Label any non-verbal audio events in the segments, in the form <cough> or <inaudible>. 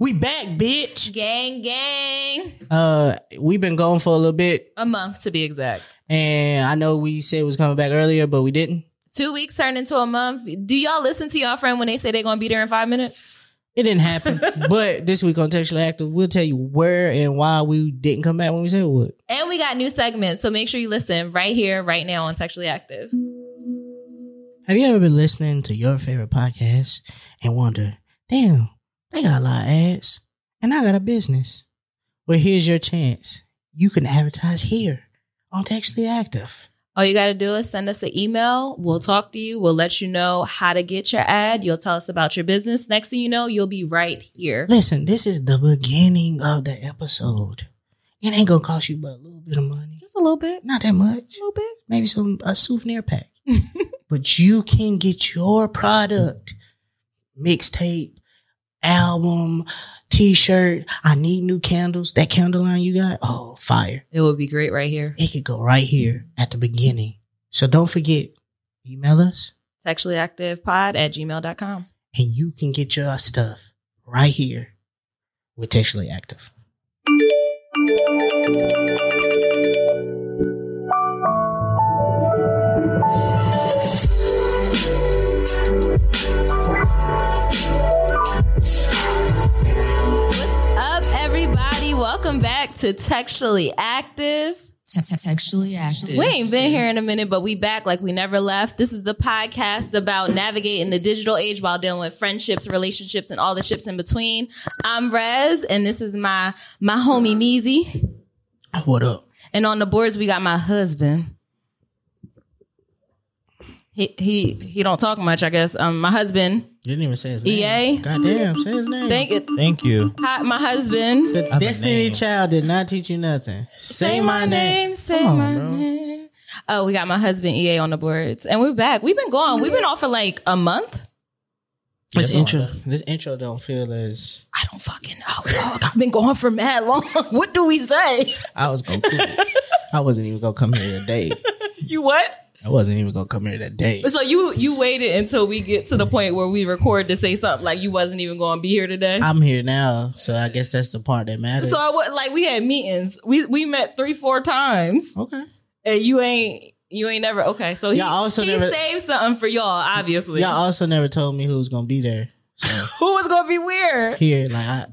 We back, bitch. Gang, gang. Uh, we've been going for a little bit, A month to be exact. and I know we said it was coming back earlier, but we didn't. Two weeks turned into a month. Do y'all listen to y'all friend when they say they're gonna be there in five minutes? It didn't happen. <laughs> but this week on Textually Active, we'll tell you where and why we didn't come back when we said we would. And we got new segments, so make sure you listen right here, right now on Textually Active. Have you ever been listening to your favorite podcast and wonder, damn, they got a lot of ads, and I got a business? Well, here's your chance. You can advertise here on Textually Active. All you got to do is send us an email. We'll talk to you. We'll let you know how to get your ad. You'll tell us about your business. Next thing you know, you'll be right here. Listen, this is the beginning of the episode. It ain't gonna cost you but a little bit of money. Just a little bit. Not that much. A little bit. Maybe some a souvenir pack. <laughs> but you can get your product, mixtape, album, t-shirt. I need new candles. That candle line you got, oh, fire. It would be great right here. It could go right here at the beginning. So don't forget, email us Textuallyactivepod at gmail.com. and you can get your stuff right here with Textually Active. Welcome back to Textually Active. Textually active. We ain't been here in a minute, but we back like we never left. This is the podcast about navigating the digital age while dealing with friendships, relationships, and all the ships in between. I'm Rez, and this is my my homie Meezy. What up? And on the boards, we got my husband. He he he don't talk much, I guess. Um, my husband. You didn't even say his name. EA? Goddamn, say his name. Thank it. Thank you. Hi, my husband. The a Destiny name. Child did not teach you nothing. Say, my name. Say on, my bro. name. Oh, we got my husband EA on the boards, and we're back. We've been gone. We've been off for like a month. This Yeah, intro, this intro don't feel as I don't fucking know. dog. I've been gone for mad long. <laughs> what do we say? I was gonna. Cool. I wasn't even gonna come here today. <laughs> You what? I wasn't even gonna come here that day. So you you waited until we get to the point where we record to say something like you wasn't even going to be here today. I'm here now, so I guess that's the part that matters. so I was like we had meetings. We we met three four times, okay, and you ain't you ain't never okay. So he Y'all also he never- saved something for y'all. Obviously, y'all also never told me who was gonna be there. So <laughs> who was to be weird? here, like, I,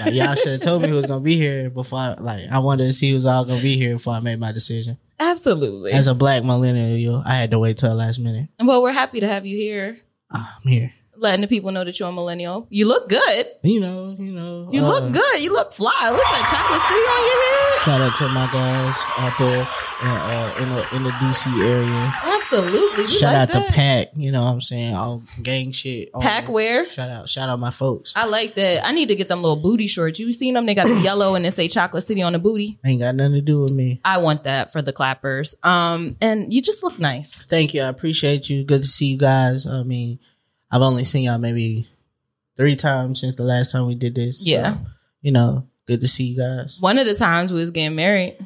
like y'all should have told me who was gonna be here before. I, like, I wanted to see who was all gonna be here before I made my decision. Absolutely. As a black millennial, I had to wait till the last minute. well, we're happy to have you here, Ah, I'm here. Letting the people know that you're a millennial. You look good. You know, you know. You uh, look good. You look fly. Looks like chocolate city on your head. Shout out to my guys out there in, uh, in the in the DC area. Absolutely. We Shout like out that. to Pack. You know what I'm saying? All gang shit. all- Pack wear. Shout out, shout out my folks. I like that. I need to get them little booty shorts. You seen them? They got the <coughs> yellow and they say chocolate city on the booty. Ain't got nothing to do with me. I want that for the clappers. Um, and you just look nice. Thank you. I appreciate you. Good to see you guys. I mean, I've only seen y'all maybe three times since the last time we did this. So, Yeah. you know, good to see you guys. One of the times we was getting married.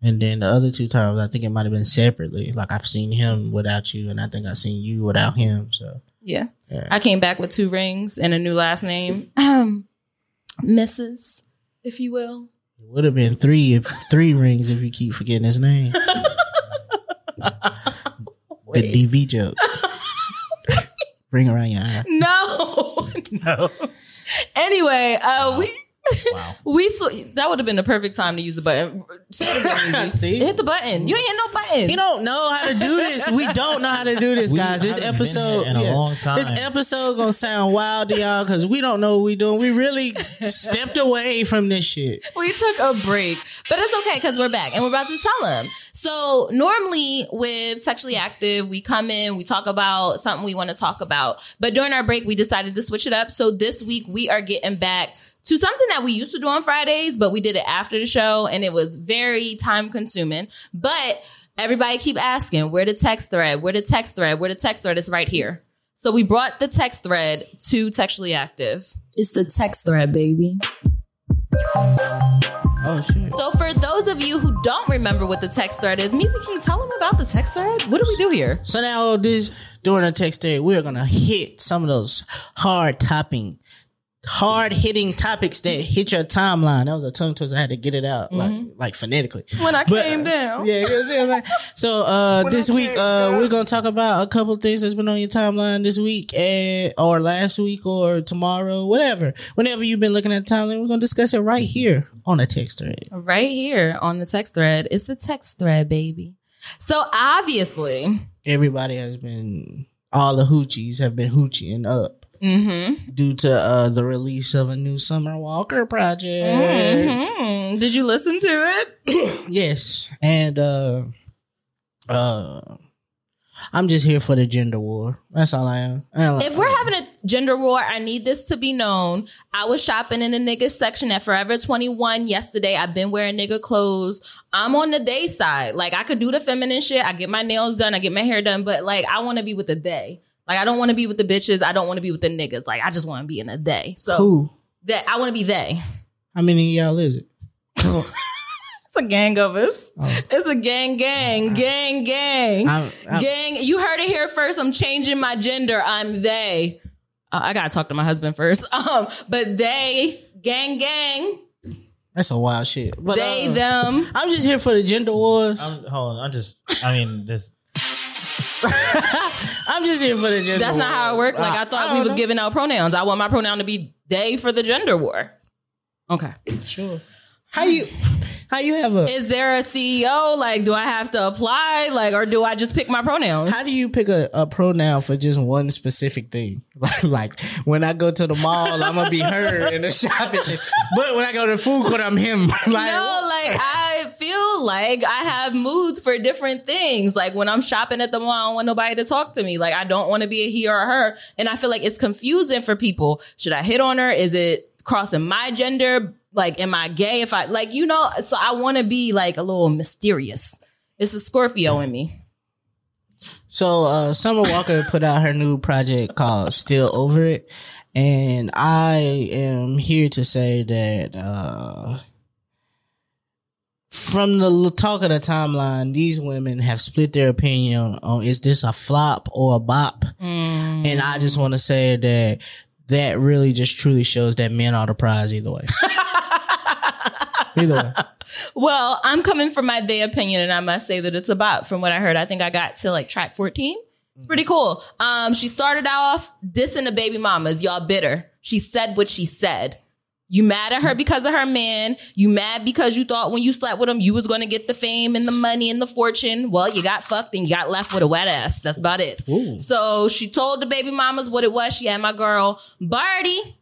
And then the other two times, I think it might have been separately. Like I've seen him without you, and I think I've seen you without him. So Yeah. Yeah. I came back with two rings and a new last name. Um, Mrs., if you will. it would have been three if three rings if you keep forgetting his name. <laughs> the DV joke. <laughs> Ring around your eye. No. <laughs> no. Anyway, uh, we Wow. <laughs> we saw that would have been the perfect time to use the button. <laughs> See? hit the button. You ain't hit no button. We don't know how to do this. We don't know how to do this, We guys. This haven't been episode here in a long time. This episode gonna sound wild to y'all because we don't know what we doing. We really stepped away from this shit. we took a break, but it's okay because we're back and we're about to tell them. So normally with Textually Active, we come in, we talk about something we want to talk about, but during our break, we decided to switch it up. So this week we are getting back to something that we used to do on Fridays, but we did it after the show and it was very time consuming. But everybody keep asking, where the text thread? Where the text thread? Where the text thread is right here. So we brought the text thread to Textually Active. It's the text thread, baby. Oh shit. So for those of you who don't remember what the text thread is, Meezy, can you tell them about the text thread? What do we do here? So now this during the text thread, we're gonna hit some of those hard topping hard hitting topics that hit your timeline. That was a tongue twister. I had to get it out like like phonetically. When I But, came down. Yeah, you know what I'm so uh this week uh we're gonna talk about a couple things that's been on your timeline this week and or last week or tomorrow, whatever. Whenever you've been looking at the timeline, we're gonna discuss it right here on the text thread. Right here on the text thread. It's the text thread, baby. So obviously, Everybody has been all the hoochies have been hoochieing up mm-hmm, due to uh the release of a new Summer Walker project. mm-hmm. Did you listen to it? <clears throat> Yes, and uh, uh, I'm just here for the gender war. That's all I am. I If we're having a gender war, I need this to be known. I was shopping in the nigga section at Forever 21 yesterday. I've been wearing nigga clothes. I'm on the day side. Like I could do the feminine shit. I get my nails done. I get my hair done. But like I want to be with the day. Like I don't want to be with the bitches. I don't want to be with the niggas. Like I just want to be in a day. So who? that I want to be they. How many of y'all is it? <laughs> It's a gang of us. Oh. It's a gang, gang, gang, gang, I'm- I'm- gang. You heard it here first. I'm changing my gender. I'm they. Uh, I gotta talk to my husband first. <laughs> Um, but they, gang, gang, That's a wild shit. But they, uh, them. I'm just here for the gender wars. I'm, I'm, hold on. I'm just. I mean, this. <laughs> just here for the gender. That's not how it worked. Like I thought we was give giving out pronouns. I want my pronoun to be they for the gender war. Okay. sure. How you? How you have a? Is there a CEO? Like, do I have to apply? Like, or do I just pick my pronouns? How do you pick a, a pronoun for just one specific thing? <laughs> like when I go to the mall, I'm gonna be her in the <laughs> shopping. But when I go to the food court, I'm him. like, no, like I feel like I have moods for different things. Like when I'm shopping at the mall, I don't want nobody to talk to me. Like I don't want to be a he or a her. And I feel like it's confusing for people. Should I hit on her? Is it crossing my gender? Like, am I gay? If I like, you know, so I want to be like a little mysterious. It's a Scorpio in me. So uh Summer Walker put out her new project called Still Over It. And I am here to say that uh from the talk of the timeline, these women have split their opinion on, is this a flop or a bop? And I just want to say that that really just truly shows that men are the prize either way. <laughs> either way. Well, I'm coming from my day opinion, and I must say that it's a bop. From what I heard, I think I got to like track 14. It's pretty cool. Um, she started off dissing the baby mamas. Y'all bitter. She said what she said. You mad at her mm. because of her man. You mad because you thought when you slept with him you was gonna get the fame and the money and the fortune. Well, you got fucked and you got left with a wet ass. That's about it. Ooh. So she told the baby mamas what it was. She had my girl Bardi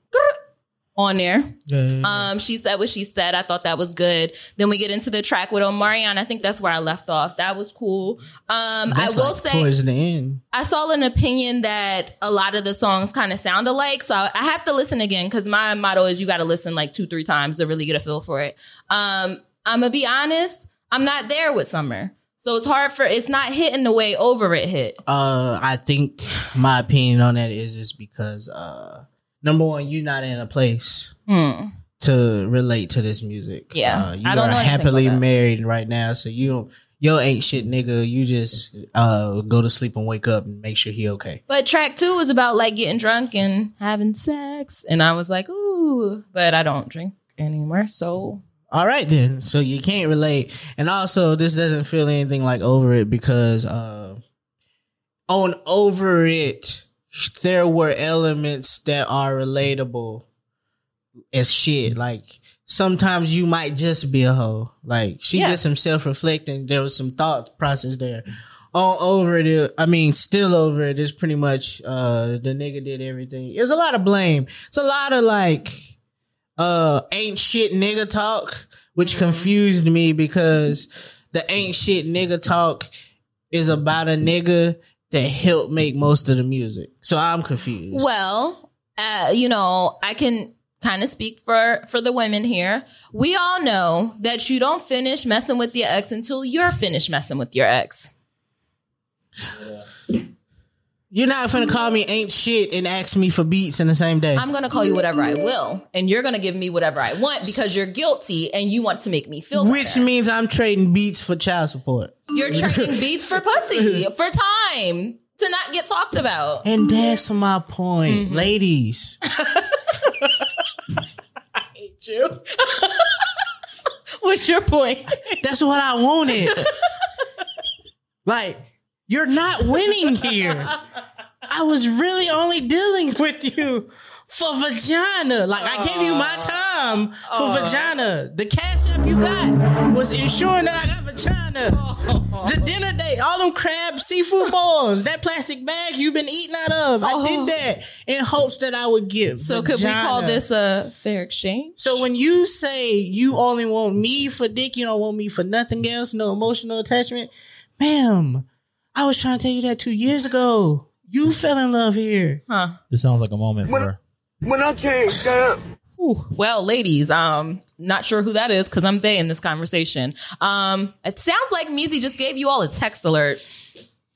on there. Uh, Um, she said what she said. I thought that was good. Then we get into the track with Omarion. I think that's where I left off. That was cool. Um, I will like say towards the end. I saw an opinion that a lot of the songs kind of sound alike. So I have to listen again because my motto is you got to listen like two, three times to really get a feel for it. Um, I'm gonna be honest. I'm not there with Summer. So it's hard for, it's not hitting the way over it hit. Uh, I think my opinion on that is is because uh, number one, you're not in a place Hmm. to relate to this music. Yeah, uh, you I don't are happily married right now, so you don't. Yo ain't shit, nigga. You just uh go to sleep and wake up and make sure he okay. But track two is about like getting drunk and having sex. And I was like, ooh, but I don't drink anymore. So All right then. So you can't relate, and also this doesn't feel anything like over it because uh on over it there were elements that are relatable as shit. Like sometimes you might just be a hoe. Like she Yeah. did some self reflecting. There was some thought process there. All over it, I mean, still over it is pretty much uh the nigga did everything. There's a lot of blame. It's a lot of like uh ain't shit nigga talk, which confused me because the ain't shit nigga talk is about a nigga that helped make most of the music. So I'm confused. Well, uh, you know, I can kind of speak for for the women here. We all know that you don't finish messing with your ex until you're finished messing with your ex. You're not gonna call me ain't shit and ask me for beats in the same day. I'm gonna call you whatever I will, and you're gonna give me whatever I want because you're guilty and you want to make me feel which better. means I'm trading beats for child support. you're trading beats for pussy <laughs> for time to not get talked about. And that's my point, Mm-hmm. ladies. <laughs> I hate you. <laughs> What's your point? That's what I wanted. like, you're not winning here. I was really only dealing with you for vagina. Like, I gave you my time for oh. vagina. The cash up you got was ensuring that I got vagina. Oh. The dinner date, all them crab seafood balls, that plastic bag you've been eating out of. I Oh. did that in hopes that I would give. So could we call this a fair exchange? So when you say you only want me for dick, you don't want me for nothing else, no emotional attachment, ma'am, I was trying to tell you that two years ago. You fell in love here. Huh. This sounds like a moment for her. When I came down. Whew. Well, ladies, um, not sure who that is because I'm they in this conversation. Um, it sounds like Meezy just gave you all a text alert.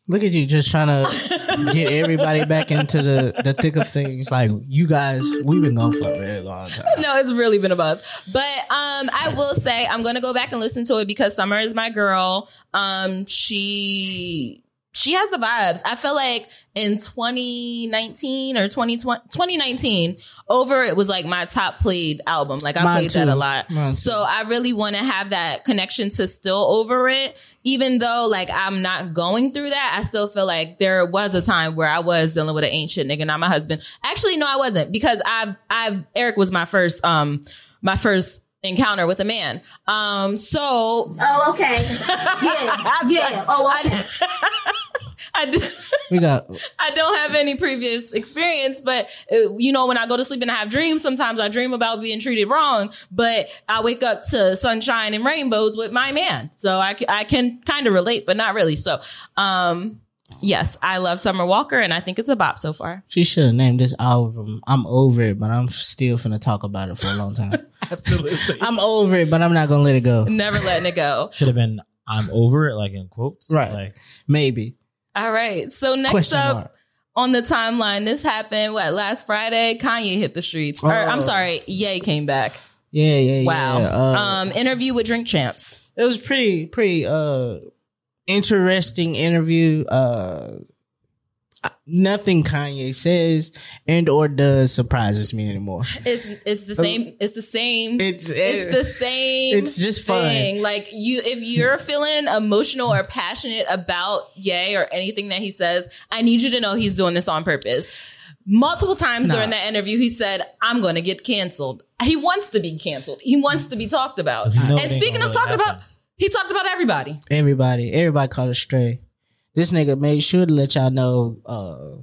Look at you just trying <laughs> to get everybody back into the, the thick of things. Like you guys, we've been going for a very long time. no, it's really been above. But um, I will say I'm gonna go back and listen to it because Summer is my girl. Um, she she has the vibes. I feel like in 2019 or 2020, 2019, Over it was like my top played album. Like I Mine played that a lot. Mine too. So I really want to have that connection to still Over it. Even though like I'm not going through that, I still feel like there was a time where I was dealing with an ancient nigga, not my husband. Actually, no, I wasn't because I've, I've, Eric was my first, um, my first encounter with a man. Um, so Oh, okay. Yeah, yeah. <laughs> Oh, okay. I, d- We got <laughs> I don't have any previous experience, but uh, you know, when I go to sleep and I have dreams, sometimes I dream about being treated wrong, but I wake up to sunshine and rainbows with my man. So I, I can kind of relate, but not really. So, um, yes, I love Summer Walker and I think it's a bop so far. she should have named this album. I'm over it, but I'm still finna talk about it for a long time. <laughs> Absolutely. I'm over it, but I'm not gonna let it go. Never letting it go. <laughs> Should have been I'm over it, like in quotes. Right. Like Maybe. All right. So next Question up mark. on the timeline, this happened what last Friday? Kanye hit the streets. Or I'm Oh. sorry, Ye came back. Yeah, yeah, yeah. Wow. Uh, um, interview with Drink Champs. it was pretty pretty uh interesting interview uh nothing kanye says and or does surprises me anymore It's it's the same. It's the same. it's it's the same. it's just fun. thing. Like you, if you're feeling emotional or passionate about Ye or anything that he says, I need you to know he's doing this on purpose. Multiple times Nah. during that interview, he said, "I'm going to get canceled." He wants to be canceled. He wants to be talked about. 'Cause he know it And speaking of really talking about, happen. He talked about everybody. everybody everybody caught a stray this nigga made sure to let y'all know uh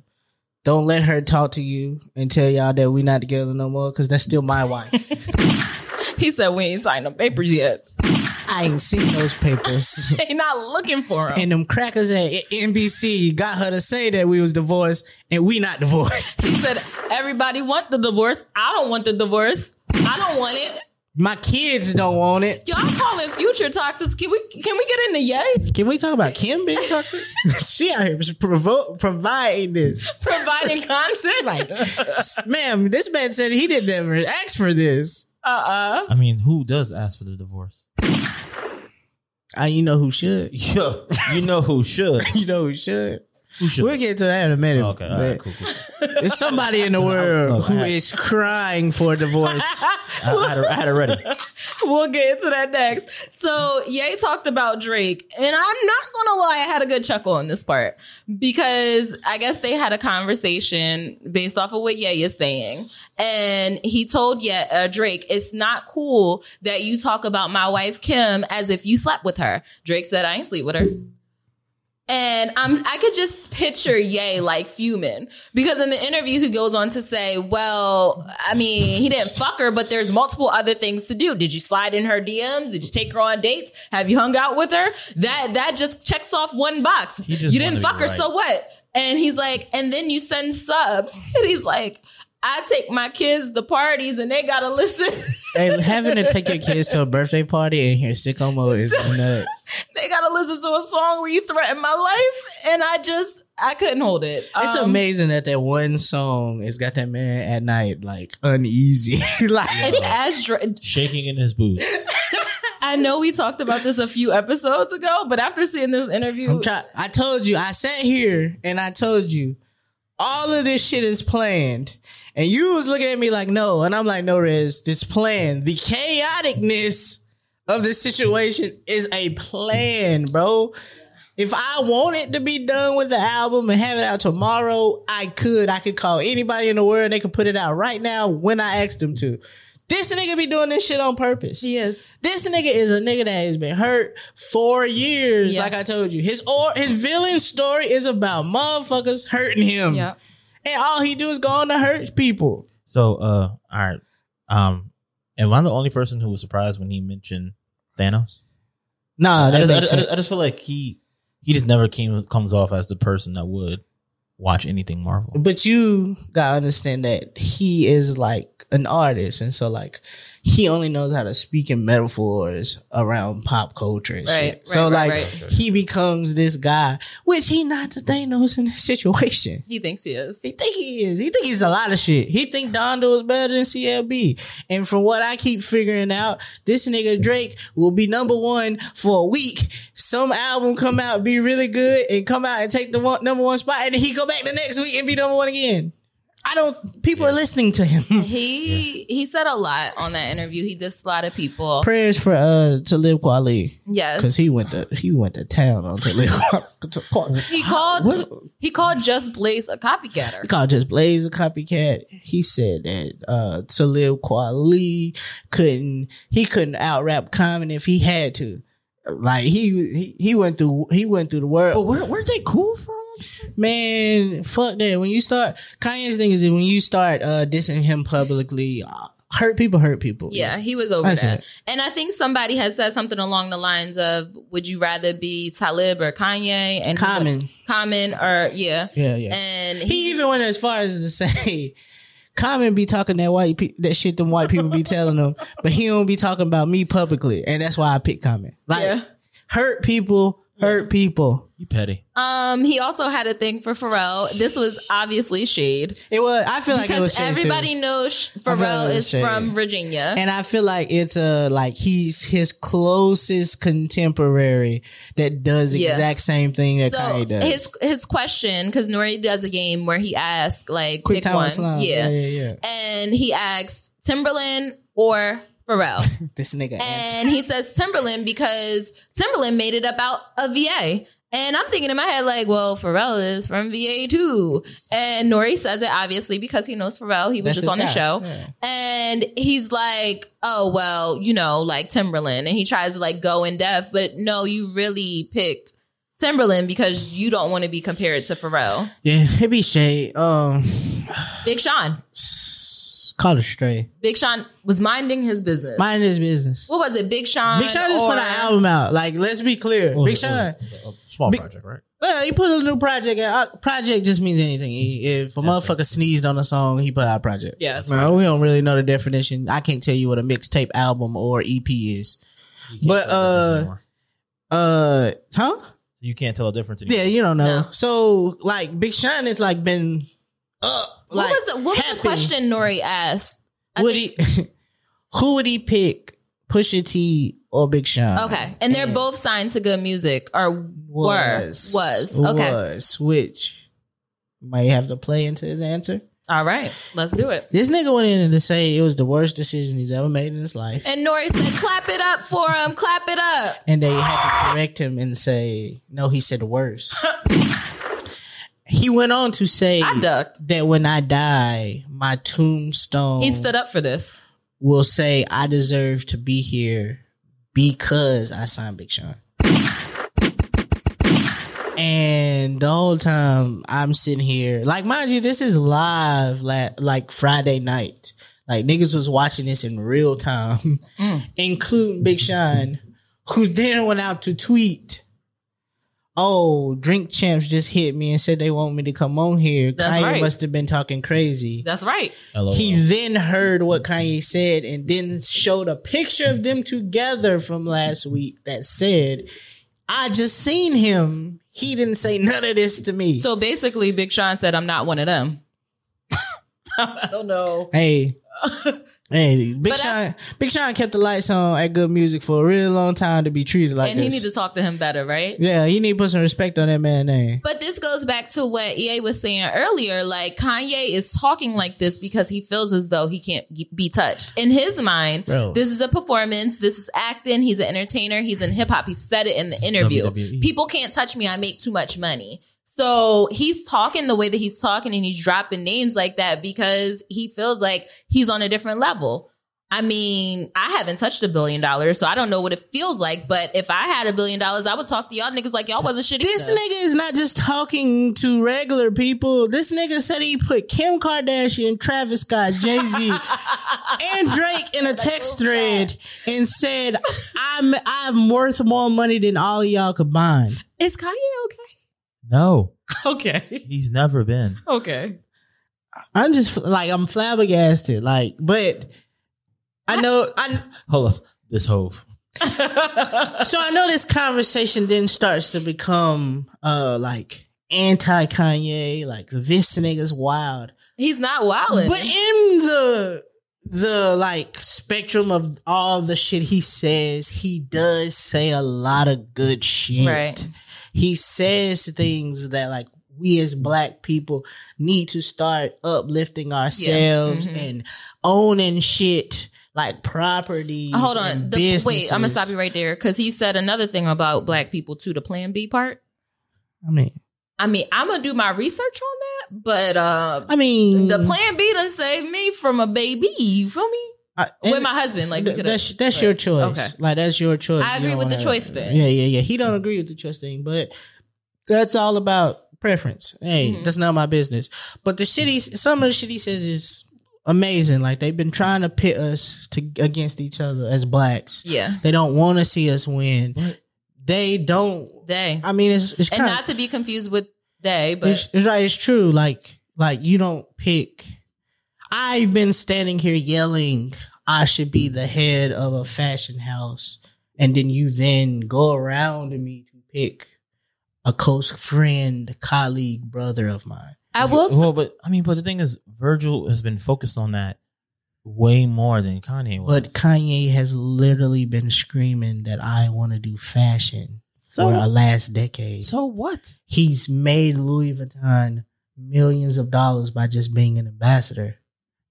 don't let her talk to you and tell y'all that we not together no more because that's still my wife <laughs> He said, "We ain't signed no papers yet. i ain't seen those papers <laughs> They not looking for him." and them crackers at nbc got her to say that we was divorced and we not divorced he said, "Everybody want the divorce. I don't want the divorce. I don't want it." My kids don't want it Y'all calling future toxic. Can we can we get into Ye? Can we talk about Kim being toxic? <laughs> she out here provo- providing this. Providing <laughs> content? Like, ma'am, this man said he didn't ever ask for this. uh-uh. I mean, who does ask for the divorce? I, you know who should. <laughs> Yo, you know who should. You know who should. Who? We'll get to that in a minute. okay, all but right, cool, cool. <laughs> There's somebody in the world Look, who I- is crying for a divorce. <laughs> I, I, had it, I had it ready. <laughs> We'll get into that next. So Ye talked about Drake, and I'm not gonna lie, I had a good chuckle on this part because I guess they had a conversation based off of what Ye is saying, and he told Ye uh, Drake, "It's not cool that you talk about my wife Kim as if you slept with her." Drake said, "I ain't sleep with her." And I'm, I could just picture Ye like fuming because in the interview he goes on to say, "Well, I mean, he didn't <laughs> fuck her, but there's multiple other things to do. Did you slide in her DMs? Did you take her on dates? Have you hung out with her? That that just checks off one box. You didn't fuck her, right. so what?" And he's like, and then you send subs, <laughs> and he's like, "I take my kids to parties, and they gotta listen." <laughs> hey, having to take your kids to a birthday party and hear sicko mode is <laughs> nuts. they gotta listen to a song where you threaten my life, and I just I couldn't hold it. It's Um, amazing that that one song has got that man at night like uneasy. <laughs> like And as Dra- Shaking in his boots. I know we talked about this a few episodes ago, but after seeing this interview, I'm try- I told you, I sat here and I told you, all of this shit is planned. And you was looking at me like, no. And I'm like, no, Riz, this plan, the chaoticness of the situation is a plan, bro. If I wanted to be done with the album and have it out tomorrow, I could. I could call anybody in the world they could put it out right now when I asked them to. This nigga be doing this shit on purpose. Yes. This nigga is a nigga that has been hurt for years. Yeah. Like I told you, his or his villain story is about motherfuckers hurting him, Yeah. And all he do is go on to hurt people. So, uh, all right. Um, am I the only person who was surprised when he mentioned Thanos? Nah, I just, makes I sense. just- I just feel like he he just never came comes off as the person that would watch anything Marvel. But you gotta understand that he is like an artist, and so like he only knows how to speak in metaphors around pop culture and Right, shit. So right, right, like right. he becomes this guy, which he not the Thanos in this situation. He thinks he is. He think he is. He think he's a lot of shit. He think Donda is better than CLB. And from what I keep figuring out, this nigga Drake will be number one for a week. Some album come out, be really good, and come out and take the one, number one spot, and then he go back the next week and be number one again. I don't. People are listening to him. He <laughs> he said a lot on that interview. He dissed a lot of people. Prayers for uh Talib Kweli Yes. because he went to he went to town on Talib <laughs> Kweli. He called What? he called Just Blaze a copycatter. He called Just Blaze a copycat. He said that uh Talib Kweli couldn't he couldn't out rap Common if he had to. Like he he he went through he went through the world. But were, weren't they cool for a long time? Man, fuck that. When you start Kanye's thing is that when you start uh dissing him publicly, uh, hurt people hurt people. Yeah, he was over that. it. And I think somebody has said something along the lines of, "Would you rather be Talib or Kanye?" And Common. Common, or yeah, Yeah, yeah. And he, he even went as far as to say Common be talking that white pe- that shit them white people be telling them, but he don't be talking about me publicly, and that's why I pick Common. Like Yeah. hurt people, hurt people. You petty. um he also had a thing for Pharrell. This was obviously shade It was. I feel like it was because shade, too. everybody knows feel like Pharrell is shade. from Virginia. and I feel like it's a like he's his closest contemporary that does the Yeah. exact same thing that so Kanye does. his his question because Nori does a game where he asks like quick pick time one, with slime. yeah. yeah, yeah, yeah. and he asks Timbaland or Pharrell. <laughs> This nigga. And he says Timbaland because Timbaland made it about a VA. And I'm thinking in my head, like, well, Pharrell is from VA too. And Nori says it obviously because he knows Pharrell. He was That's just his on the show. Yeah. And he's like, oh, well, you know, like Timbaland. And he tries to like go in depth, but no, you really picked Timbaland because you don't want to be compared to Pharrell. Yeah, it be shade. Um, Big Sean. <sighs> call it straight. Big Sean was minding his business. Mind his business. what was it? Big Sean. Big Sean just or- put an album out. Like, let's be clear. What Big? Sean. What was it? A small Big- project, right? Yeah, he put a new project out. Uh, Project just means anything. He- If a motherfucker sneezed on a song, he put out a project. Yeah, that's Man, we don't really know the definition. I can't tell you what a mixtape album or EP is. You can't But, tell the difference uh, anymore. Uh, huh? you can't tell a difference anymore. Yeah, you don't know. No. So, like, Big Sean has like been up. What Like, was? What was happy. the question Nori asked? I Would think- he? <laughs> who would he pick? Pusha T or Big Sean? Okay, and they're And both signed to Good Music, or was were was okay. was which might have to play into his answer. All right, let's do it. This nigga went in to say it was the worst decision he's ever made in his life. And Nori said, "Clap it up for him. Clap it up." And they had to correct him and say, no, he said worse. <laughs> he went on to say I ducked. that when I die, my tombstone He stood up for this. will say I deserve to be here because I signed Big Sean. And the whole time I'm sitting here, like mind you, this is live, la- like Friday night. Like niggas was watching this in real time, mm. including Big Sean, who then went out to tweet, "Oh, Drink Champs just hit me and said they want me to come on here. That's Kanye right. must have been talking crazy." That's right. LOL. He then heard what Kanye said and then showed a picture of them together from last week that said, I just seen him. He didn't say none of this to me. So basically, Big Sean said, "I'm not one of them." <laughs> I don't know. hey, <laughs> Hey, Big But I- Sean, Big Sean kept the lights on at Good Music for a real long time to be treated like and this. he need to talk to him better, right? yeah, he need to put some respect on that man name. But this goes back to what EA was saying earlier. Like Kanye is talking like this because he feels as though he can't be touched. In his mind, Bro. this is a performance. This is acting. He's an entertainer. He's in hip hop. He said it in the It's interview. WWE. People can't touch me. I make too much money. So he's talking the way that he's talking and he's dropping names like that because he feels like he's on a different level. I mean, I haven't touched a billion dollars, so I don't know what it feels like. But if I had a billion dollars, I would talk to y'all niggas like y'all wasn't shitty. This nigga is not just talking to regular people. This nigga said he put Kim Kardashian, Travis Scott, Jay Z, <laughs> and Drake in a text thread and said, "I'm I'm worth more money than all of y'all combined." Is Kanye No, okay? Okay. he's never been. Okay. I'm just like I'm flabbergasted. Like, but I know I Hold up, this hove. <laughs> so I know this conversation then starts to become uh like anti Kanye, like this nigga's wild. He's not wild, But in the the like spectrum of all the shit he says, he does say a lot of good shit. Right. He says things that like we as black people need to start uplifting ourselves Mhm. and owning shit like properties. Hold on. The, wait, I'm gonna stop you right there because he said another thing about black people too. The Plan B part. I mean, I mean, I'm gonna do my research on that, but uh, I mean, the Plan B done saved me from a baby. You feel me? I- with my husband, like we th- could. that's that's your choice. Okay. Like that's your choice. I agree don't with the wanna- choice thing. Yeah, yeah, yeah. He don't agree with the choice thing, but that's all about preference. Hey, Mhm. that's not my business. But the shit he, some of the shit he says is amazing. Like they've been trying to pit us to against each other as blacks. Yeah, They don't want to see us win. They don't. they I mean, it's it's and kind not to be confused with they, but it's, it's right. It's true. Like like you don't pick. I've been standing here yelling. I should be the head of a fashion house, and then you then go around to me to pick a close friend, colleague, brother of mine. I will. s- Well, but I mean, but the thing is, Virgil has been focused on that way more than Kanye was. But Kanye has literally been screaming that I want to do fashion So- for a last decade. so what? He's made Louis Vuitton millions of dollars by just being an ambassador.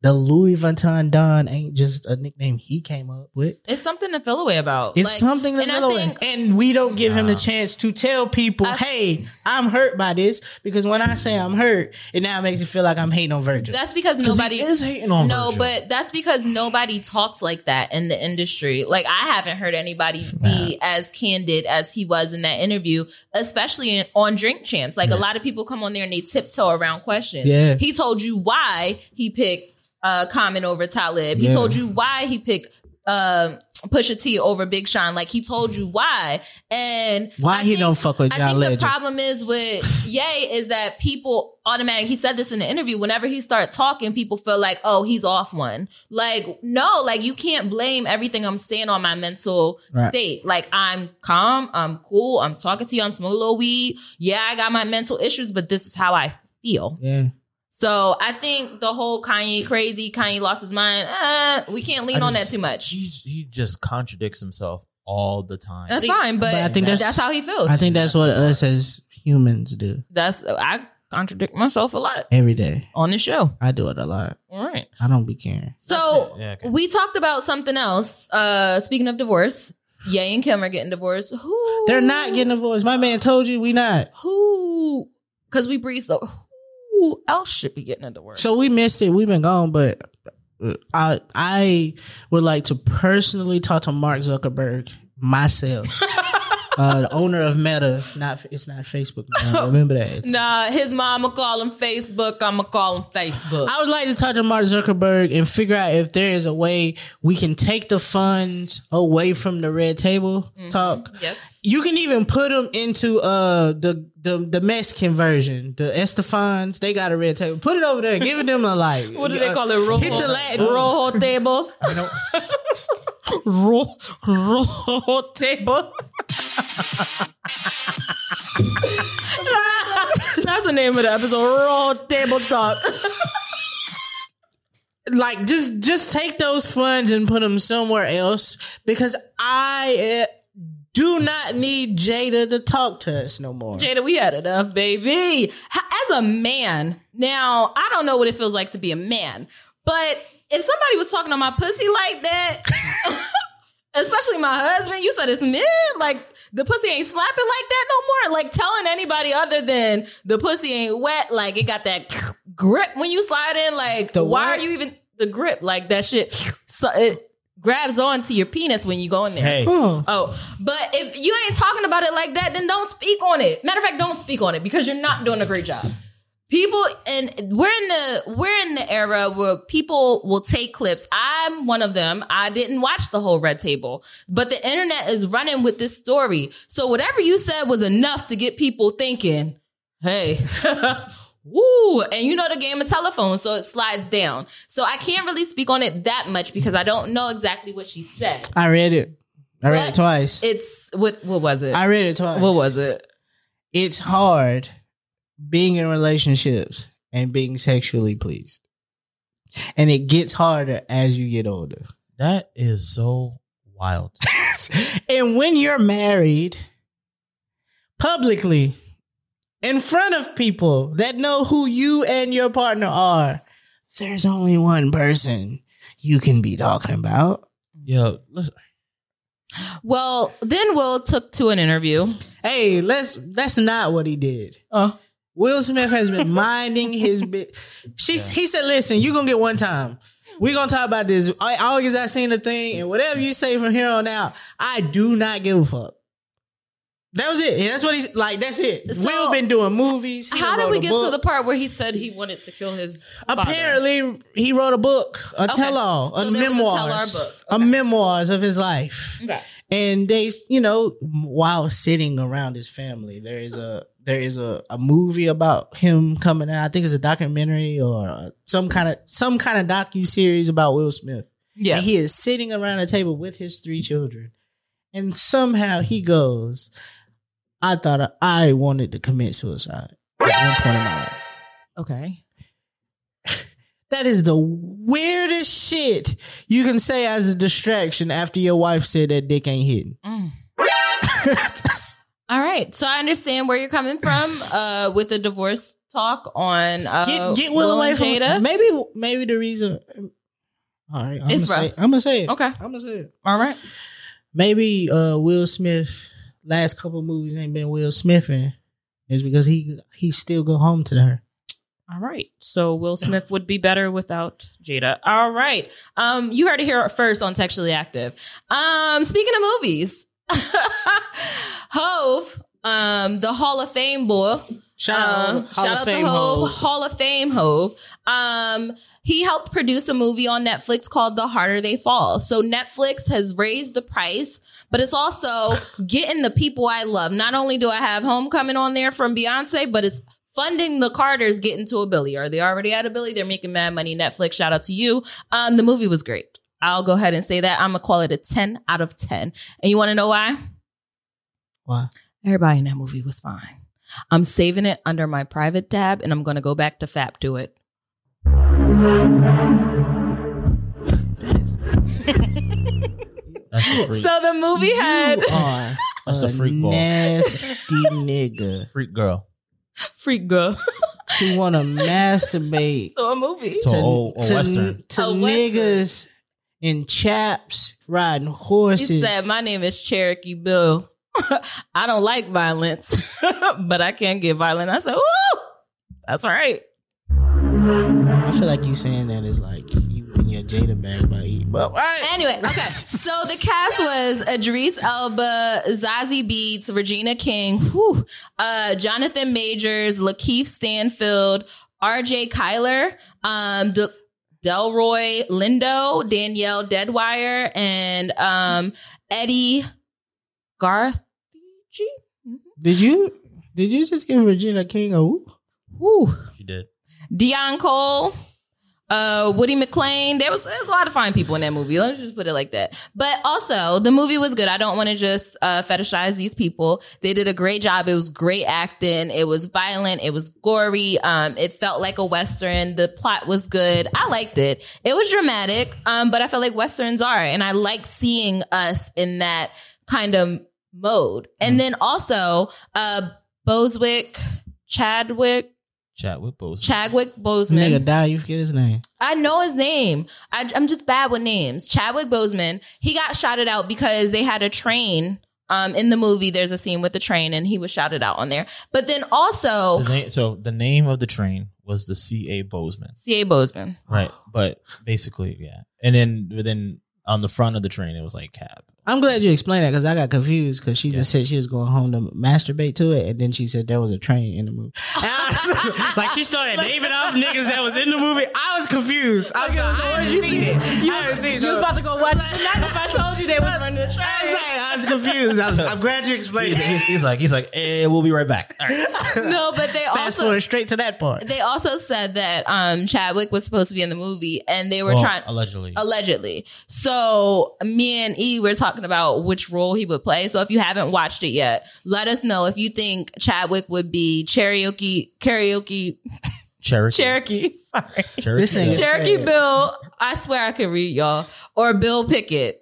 The Louis Vuitton Don ain't just a nickname he came up with. It's something to feel away about. It's Like, something to and feel away. think- And we don't give him the chance to tell people, I- hey, I'm hurt by this. Because when I say I'm hurt, it now makes it feel like I'm hating on Virgil. That's because nobody he is hating on Virgin. No, Virgil. but that's because nobody talks like that in the industry. Like I haven't heard anybody be as candid as he was in that interview, especially in, on Drink Champs. Like a lot of people come on there and they tiptoe around questions. Yeah. He told you why he picked uh Common over Talib. He Yeah. told you why he picked um Pusha T over Big Sean. Like he told you why. And Why I he think- don't fuck with I John think Legend? the problem is with <laughs> Ye is that people automatically. He said this in the interview. Whenever he starts talking, people feel like, oh, he's off one. Like, no, like you can't blame everything I'm saying on my mental Right. state. Like, I'm calm, I'm cool, I'm talking to you, I'm smoking a little weed. Yeah, I got my mental issues, but this is how I feel. yeah. So I think the whole Kanye crazy, Kanye lost his mind. Uh, we can't lean I on just- that too much. He, he just contradicts himself all the time. That's fine, but, But I think that's, that's- how he feels. I think that's what us as humans do that's I contradict myself a lot every day. on the show. I do it a lot. All right. I don't be caring. So Yeah, okay. we talked about something else. Uh speaking of divorce, Ye and Kim are getting divorced. Who They're not getting divorced. My man told you we not. who because we breathe so who else should be getting into work? So we missed it. We've been gone, but I I would like to personally talk to Mark Zuckerberg myself, <laughs> uh, the owner of Meta. Not it's not Facebook. Now. <laughs> Remember that. It's- nah, his mama call him Facebook. I'ma call him Facebook. I would like to talk to Mark Zuckerberg and figure out if there is a way we can take the funds away from the red table talk. yes. You can even put them into uh the the the Mexican version, the Estefans. They got a red table. Put it over there. Give them a like. What do they Uh, call it? Rojo, Hit the Latin. Rojo table. <laughs> Ro- Rojo table. <laughs> That's the name of the episode. Rojo table talk. like just just take those funds and put them somewhere else because I uh, do not need Jada to talk to us no more. Jada, we had enough, baby. As a man, now I don't know what it feels like to be a man, but if somebody was talking on my pussy like that, <laughs> especially my husband, you said it's mid, like the pussy ain't slapping like that no more. Like telling anybody other than the pussy ain't wet, like it got that <sniffs> grip when you slide in. Like, The why what? are you even the grip? Like that shit, so it grabs onto your penis when you go in there. Hey, Oh. Oh, but if you ain't talking about it like that, then don't speak on it. Matter of fact, don't speak on it because you're not doing a great job. People and we're in the we're in the era where people will take clips. I'm one of them. I didn't watch the whole red table, but the internet is running with this story. So whatever you said was enough to get people thinking, hey, <laughs> woo, and you know the game of telephone, so it slides down. So I can't really speak on it that much because I don't know exactly what she said. I read it. I read What? it twice. It's what what was it? I read it twice. what was it? It's hard being in relationships and being sexually pleased. And it gets harder as you get older. that is so wild. <laughs> and when you're married publicly in front of people that know who you and your partner are, there's only one person you can be talking about. Yo, listen. Well, then Will took to an interview. Hey, let's that's not what he did. Oh. Will Smith has been <laughs> minding his bit. She's he said, listen, you gonna get one time. we gonna talk about this. I always I seen the thing, and whatever you say from here on out, I do not give a fuck. That was it. And that's what he's like. That's it. So- Will been doing movies. He How did we get to the part where he said he wanted to kill his father? Apparently, he wrote a book, a Okay. tell-all, So a there a memoirs, a memoirs of his life. Okay. And they, you know, while sitting around his family, there is a there is a, a movie about him coming out. I think it's a documentary or some kind of some kind of docu series about Will Smith. Yeah. And he is sitting around a table with his three children, and somehow he goes, "I thought I wanted to commit suicide at one point in my life." okay. <laughs> That is the weirdest shit you can say as a distraction after your wife said that dick ain't hitting. Mm. <laughs> All right. So I understand where you're coming from uh, with the divorce talk on uh, get get Will away and from Jada. maybe maybe the reason. All right, I'm It's gonna say rough. I'm gonna say it. Okay. I'm gonna say it. All right. Maybe uh, Will Smith last couple movies ain't been Will Smith in is because he he still go home to her. All right. So Will Smith would be better without Jada. All right. Um, you heard it here first on Textually Active. Um, speaking of movies, <laughs> Hove, um, the Hall of Fame boy. Shout out, Um, Hall shout of out Fame to Hove, Hall of Fame Hove. Um, he helped produce a movie on Netflix called The Harder They Fall. So Netflix has raised the price, but it's also <laughs> getting the people I love. Not only do I have Homecoming on there from Beyonce, but it's funding the Carters getting to a Billy. Are they already at a Billy? They're making mad money. Netflix, shout out to you. Um, the movie was great. I'll go ahead and say that. I'm gonna call it a 10 out of 10. And you want to know why? Why? Everybody in that movie was fine. I'm saving it under my private tab and I'm going to go back to FAP to it. <laughs> That's the freak. So the movie had are <laughs> That's a the freak ball. nasty nigga freak girl. Freak Girl. to want to masturbate So a movie. To old, old to, western. to A western. niggas in chaps riding horses. He horses. said, My name is Cherokee Bill. <laughs> I don't like violence, <laughs> but I can't get violent. I said, Woo! That's right. I feel like you saying that is like you in your Jada bag by eat. But right. Anyway, okay. So the cast was Idris Elba, Zazie Beetz, Regina King, whew, uh, Jonathan Majors, Lakeith Stanfield, R.J. Cyler, um, De- Delroy Lindo, Danielle Deadwyler, and um, Eddie Garth. Did you did you just give Regina King a whoop? Whew. She did. Deon Cole, uh, Woody McClain. There was, there was a lot of fine people in that movie. Let's just put it like that. But also, the movie was good. I don't want to just uh, fetishize these people. They did a great job. It was great acting. It was violent. It was gory. Um, it felt like a western. The plot was good. I liked it. It was dramatic, um, but I felt like westerns are, and I like seeing us in that kind of mode. And then also, uh, Boswick, Chadwick, Chadwick Boseman. Chadwick Boseman. Nigga die, you forget his name. I know his name. I, I'm just bad with names. Chadwick Boseman. He got shouted out because they had a train. Um, in the movie, there's a scene with the train, and he was shouted out on there. But then also, The name, so the name of the train was the C.A. Boseman. C.A. Boseman. Right. But basically, yeah. And then but then on the front of the train it was like cab. I'm glad you explained that because I got confused because she just said she was going home to masturbate to it, and then she said there was a train in the movie. Was- <laughs> like she started naming off niggas that was in the movie. I was confused. I was like, I haven't seen it. I haven't seen it. You was about to go watch it tonight if I told you they was <laughs> running the I was train. Like, I was confused. I'm, I'm glad you explained He's, it. he's- he's like he's like, eh, we'll be right back. All right. No, but they Fast also forward straight to that part. they also said that um Chadwick was supposed to be in the movie, and they were Well, trying allegedly. allegedly. So me and E were talking about which role he would play. So if you haven't watched it yet, let us know if you think Chadwick would be karaoke karaoke Cherokee. Cherokee. <laughs> Sorry. Cherokee. This nigga- Cherokee. Bill. I swear I could read y'all. Or Bill Pickett.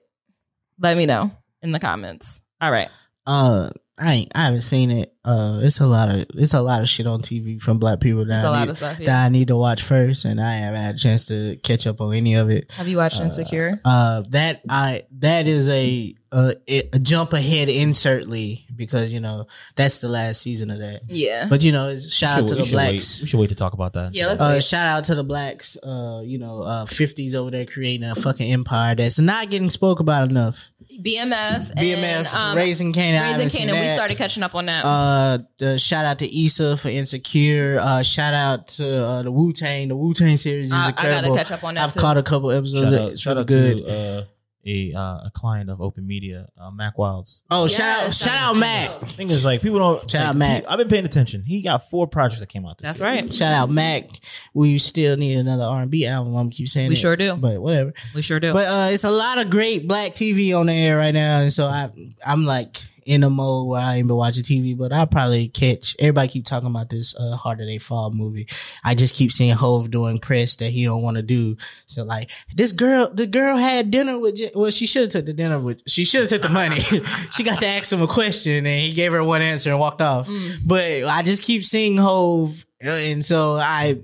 Let me know in the comments. All right. Uh, I ain't, I haven't seen it. Uh, it's a lot of it's a lot of shit on TV from black people that It's I a lot need, of stuff. that I need to watch first, and I haven't had a chance to catch up on any of it. Have you watched Insecure? Uh, that I that is a a, a jump ahead insertly because you know that's the last season of that. Yeah. But you know, it's shout out to the should wait- blacks. We should wait to talk about that. Yeah, let's- Uh, shout out to the blacks. Uh, you know, uh, fifties over there creating a fucking empire that's not getting spoke about enough. BMF. BMF, and, um, Raising Kanan. Raising seen Kanan. We started catching up on that. Uh, the shout out to Issa for Insecure. Uh, shout out to uh, the Wu Tang. The Wu Tang series is I, I incredible. gotta catch up on that I've too. caught a couple episodes. Shout out, it's shout really out good. to uh, a uh, a client of Open Media, uh, Mack Wilds. oh, Yes, shout out, shout shout out out Mack. Thing is, like people don't. Shout like, out Mack. he- I've been paying attention. He got four projects that came out this That's year. right. Shout out Mack. We still need another R and B album. I'm gonna keep saying We it. sure do. But whatever. We sure do. But uh, it's a lot of great black TV on the air right now, and so I I'm like in a mode where I ain't been watching TV, but I'll probably catch. Everybody keep talking about this uh, Harder They Fall movie. I just keep seeing Hov doing press that he don't want to do. So like this girl, the girl had dinner with. J- Well, she should have took the dinner with. She should have took the money. <laughs> she got to ask him a question, and he gave her one answer and walked off. But I just keep seeing Hov, uh, and so I.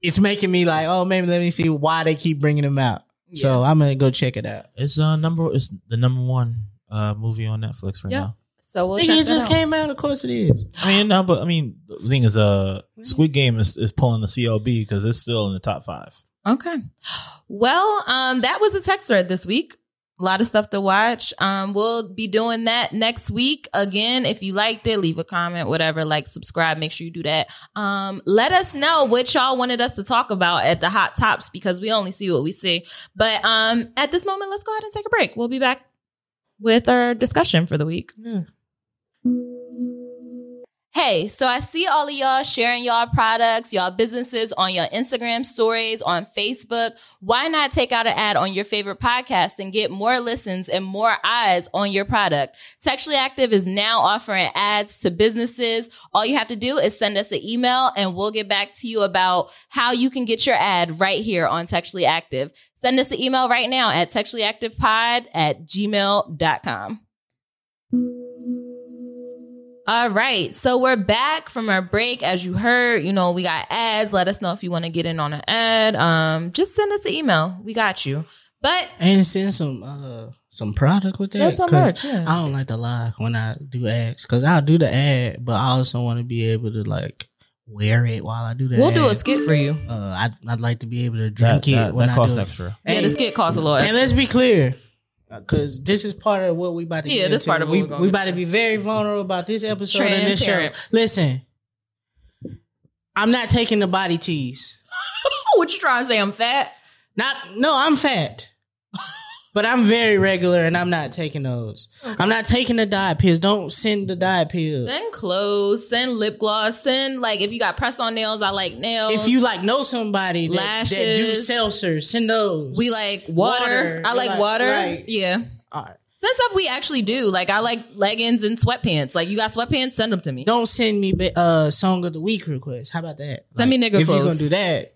It's making me like, oh, maybe let me see why they keep bringing him out. So I'm gonna go check it out. It's uh number. It's the number one uh movie on Netflix right Yeah. now. so we'll Nigga, check it that just out. came out. Of course it is. I mean, no, but I mean, the thing is, uh, Squid Game is, is pulling the CLB because it's still in the top five. Okay. Well, um, that was a text thread this week. A lot of stuff to watch. Um, we'll be doing that next week. Again, if you liked it, leave a comment, whatever, like, subscribe, make sure you do that. Um, let us know what y'all wanted us to talk about at the hot tops because we only see what we see. But um, at this moment, let's go ahead and take a break. We'll be back with our discussion for the week. Hey, so I see all of y'all sharing y'all products, y'all businesses on your Instagram stories, on Facebook. Why not take out an ad on your favorite podcast and get more listens and more eyes on your product? Textually Active is now offering ads to businesses. All you have to do is send us an email and we'll get back to you about how you can get your ad right here on Textually Active. Send us an email right now at sexuallyactivepod at gmail.com. All right. So we're back from our break. As you heard, you know, we got ads. Let us know if you want to get in on an ad. Um, just send us an email. We got you. But And send some uh some product with that. some 'cause merch, yeah. I don't like to lie when I do ads because I'll do the ad, but I also want to be able to like wear it while I do that. we'll ad. do a skit for you. Uh, I'd, I'd like to be able to That, drink it that, when that I costs do it. extra. Yeah, the skit costs a lot. And let's be clear, Uh, because this is part of what we about to. Yeah, this into. part of what we we about to be very vulnerable about this episode and this show. Listen, I'm not taking the body tease. <laughs> what you trying to say? I'm fat. Not no, I'm fat. <laughs> But I'm very regular and I'm not taking those. I'm not taking the diet pills. Don't send the diet pills. Send clothes, send lip gloss, send like if you got press on nails, I like nails. If you like know somebody that, that do Lashes. seltzers, send those. we like water. Water. I like, Like- water. like- yeah. All right. Send stuff we actually do. Like I like leggings and sweatpants. Like you got sweatpants, send them to me. Don't send me uh song of the week request. How about that? Send me nigga If you're gonna do that,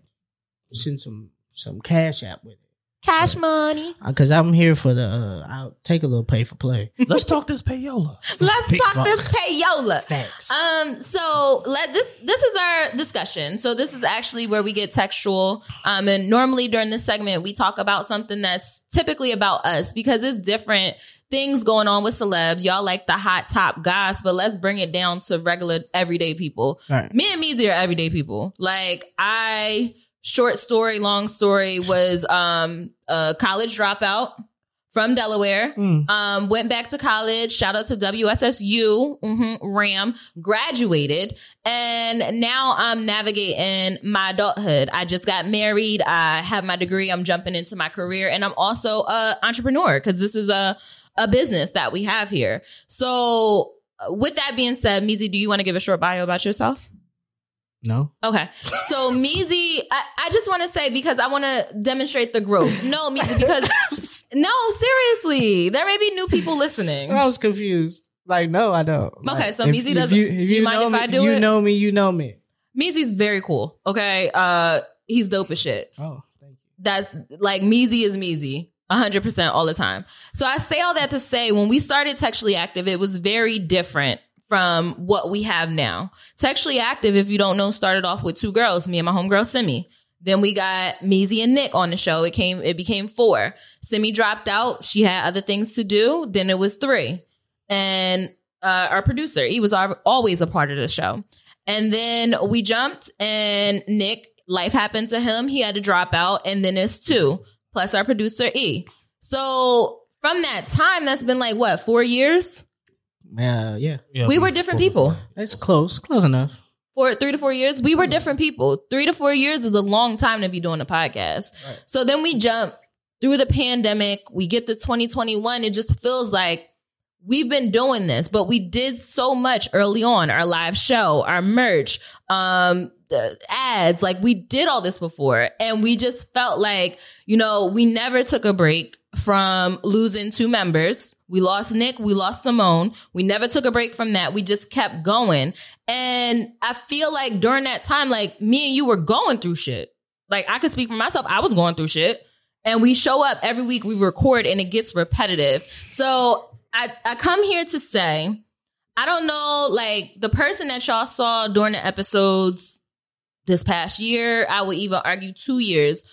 send some some cash app with it. Cash money. Because I'm here for the. Uh, I'll take a little pay for play. <laughs> Let's talk this payola. Let's Big talk fuck. this payola. Facts. Um, so let this this is our discussion. So this is actually where we get textual. Um, and normally during this segment we talk about something that's typically about us because it's different things going on with celebs. Y'all like the hot top goss, but let's bring it down to regular everyday people. All right. Me and Meezy are everyday people. Like I short story, long story was um a college dropout from Delaware. Mm. Um, went back to college. Shout out to WSSU, mhm, Ram. Graduated, and now I'm navigating my adulthood. I just got married. I have my degree. I'm jumping into my career, and I'm also a entrepreneur because this is a a business that we have here. So, uh, with that being said, Meezy, do you want to give a short bio about yourself? No. Okay. So Meezy, I, I just want to say because I want to demonstrate the growth. No, Meezy, because <laughs> no, seriously, there may be new people listening. I was confused. Like, no, I don't. Okay, Like, so if- Meezy if doesn't- You, if you you, mind know if me, I do it. you it? know me. You know me. Meezy's very cool. Okay. Uh, he's dope as shit. Oh, thank you. That's like Meezy is Meezy. 100% all the time. So I say all that to say when we started Textually Active, it was very different from what we have now. Textually Active, if you don't know, started off with two girls, me and my homegirl Simi. Then we got Meezy and Nick on the show. It came, it became four. Simi dropped out. She had other things to do. Then it was three. And uh, our producer, he was al- always a part of the show. And then we jumped and Nick, life happened to him. He had to drop out. And then it's two plus our producer E. So from that time, that's been like what, four years? Uh, yeah, Yeah, we were different people. that's close. Close enough. For three to four years, we were different people. Three to four years is a long time to be doing a podcast. Right. So then we jump through the pandemic. We get to 2021. It just feels like we've been doing this, but we did so much early on. Our live show, our merch, um, the ads, like we did all this before. And we just felt like, you know, we never took a break from losing two members. We lost Nick, we lost Simone. We never took a break from that. We just kept going. And I feel like during that time, like me and you were going through shit. Like I could speak for myself. I was going through shit. And we show up every week, we record and it gets repetitive. So I, I come here to say, I don't know, like the person that y'all saw during the episodes this past year, I would even argue two years,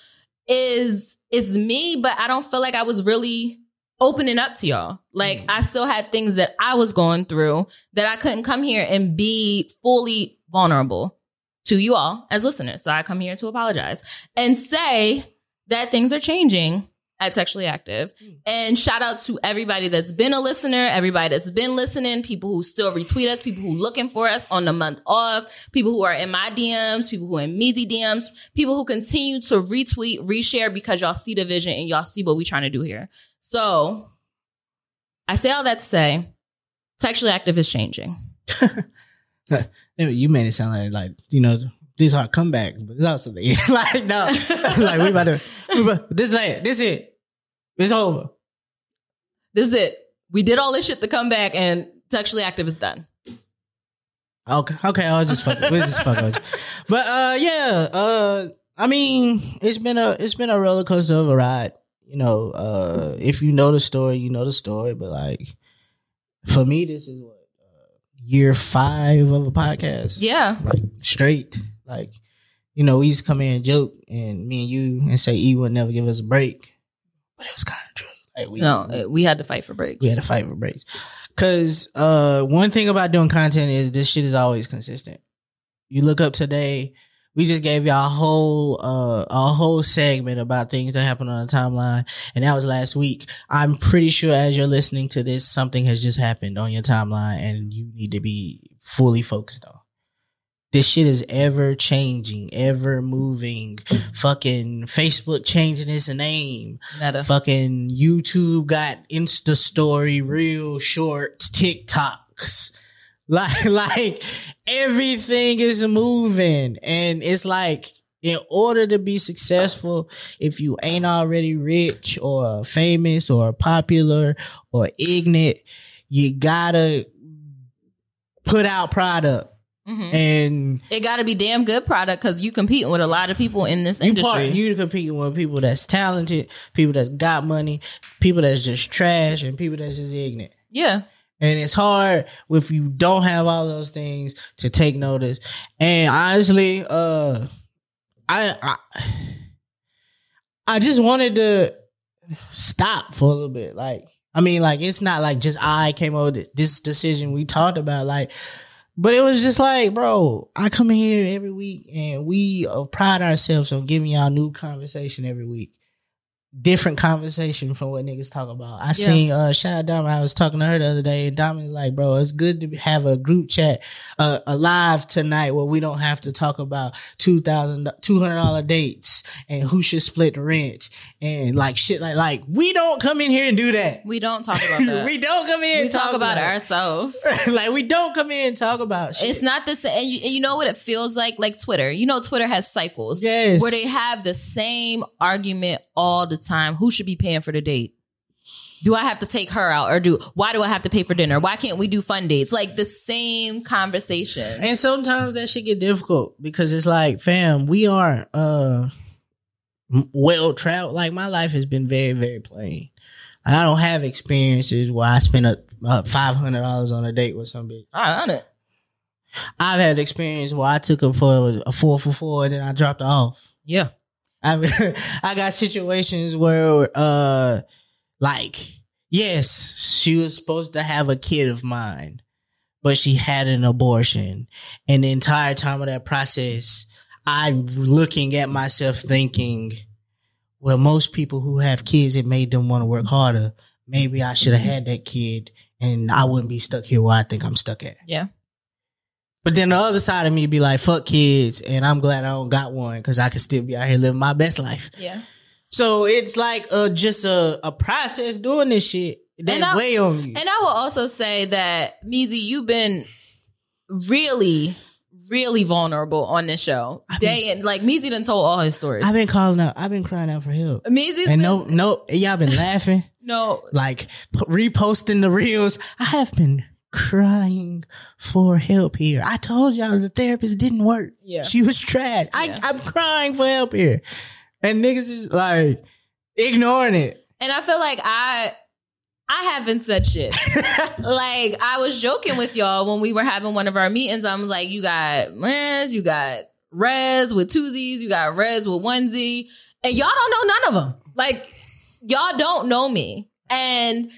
is is me, but I don't feel like I was really opening up to y'all. Like mm. I still had things that I was going through that I couldn't come here and be fully vulnerable to you all as listeners. So I come here to apologize and say that things are changing at Textually Active. Hmm. And shout out to everybody that's been a listener, everybody that's been listening, people who still retweet us, people who looking for us on the month off, people who are in my DMs, people who are in Meezy DMs, people who continue to retweet, reshare because y'all see the vision and y'all see what we trying to do here. So I say all that to say, Textually Active is changing. <laughs> You made it sound like like you know this our comeback, but it's also the end. <laughs> like no, <laughs> like we about to. This is it. This is it. It's over. This is it. We did all this shit to come back and Textually Active is done. Okay, okay, I'll just fuck. We'll just fuck with. But uh, yeah, uh, I mean, it's been a it's been a roller coaster of a ride. You know, uh, if you know the story, you know the story. But like, for me, this is what uh, year five of a podcast. Yeah. like straight. Like, you know, we used to come in and joke, and me and you, and say E would never give us a break, but it was kind of true. Like we, No, uh, we had to fight for breaks. we had to fight for breaks. Cause uh one thing about doing content is this shit is always consistent. You look up today, we just gave y'all a whole uh a whole segment about things that happened on the timeline, and that was last week. I'm pretty sure as you're listening to this, something has just happened on your timeline and you need to be fully focused on. This shit is ever changing, ever moving. Fucking Facebook changing its name. Meta. Fucking YouTube got Insta story, real shorts, TikToks. <laughs> Like, like everything is moving. And it's like, in order to be successful, if you ain't already rich or famous or popular or ignorant, you gotta put out product. Mhm. And It got to be damn good product because you competing with a lot of people in this you industry. part you competing with people that's talented, people that's got money, people that's just trash, and people that's just ignorant. yeah. And it's hard if you don't have all those things to take notice. And honestly, uh I I, I just wanted to stop for a little bit. Like, I mean, like it's not like just I came over this decision we talked about, like but it was just like, bro, I come in here every week and we pride ourselves on giving y'all new conversation every week. Different conversation from what niggas talk about. I seen uh shout out Diamond. I was talking to her the other day, and Diamond was like, bro, it's good to have a group chat uh alive tonight where we don't have to talk about two thousand two hundred dollar dates and who should split the rent and like shit like like we don't come in here and do that. We don't talk <laughs> about that. we don't come in We and talk about it. ourselves. <laughs> like we don't come in and talk about shit. It's not the same. And you, and you know what it feels like? Like Twitter. You know, Twitter has cycles yes. where they have the same argument all the time. Who should be paying for the date? Do I have to take her out or do why do I have to pay for dinner? Why can't we do fun dates? Like the same conversation. And sometimes that should get difficult because it's like, fam, we aren't uh well traveled. Like my life has been very, very plain. I don't have experiences where I spend a, five hundred dollars on a date with some bitch. I on it. I've had experience where I took her for a four for four and then I dropped her off. Yeah. I mean, <laughs> I got situations where uh like yes, she was supposed to have a kid of mine, but she had an abortion. And the entire time of that process, I'm looking at myself thinking, well, most people who have kids, it made them want to work harder. Maybe I should have had that kid and I wouldn't be stuck here where I think I'm stuck at. Yeah. But then the other side of me be like, fuck kids, and I'm glad I don't got one because I can still be out here living my best life. Yeah. So it's like uh, just a, a process doing this shit that And I- weigh on you. And I will also say that Meezy, you've been really, really vulnerable on this show. Day and like Meezy done told all his stories. I've been calling out. I've been crying out for help. Meezy's And been, no, no, y'all been laughing, <laughs> no, like p- reposting the reels. I have been crying for help here. I told y'all the therapist didn't work. Yeah. She was trash. Yeah. I, I'm crying for help here. And niggas is like ignoring it. And I feel like I I haven't said shit. <laughs> like I was joking with y'all when we were having one of our meetings. I'm like, you got Lens, you got Rez with two Z's, you got Rez with one Z, and y'all don't know none of them. Like y'all don't know me, and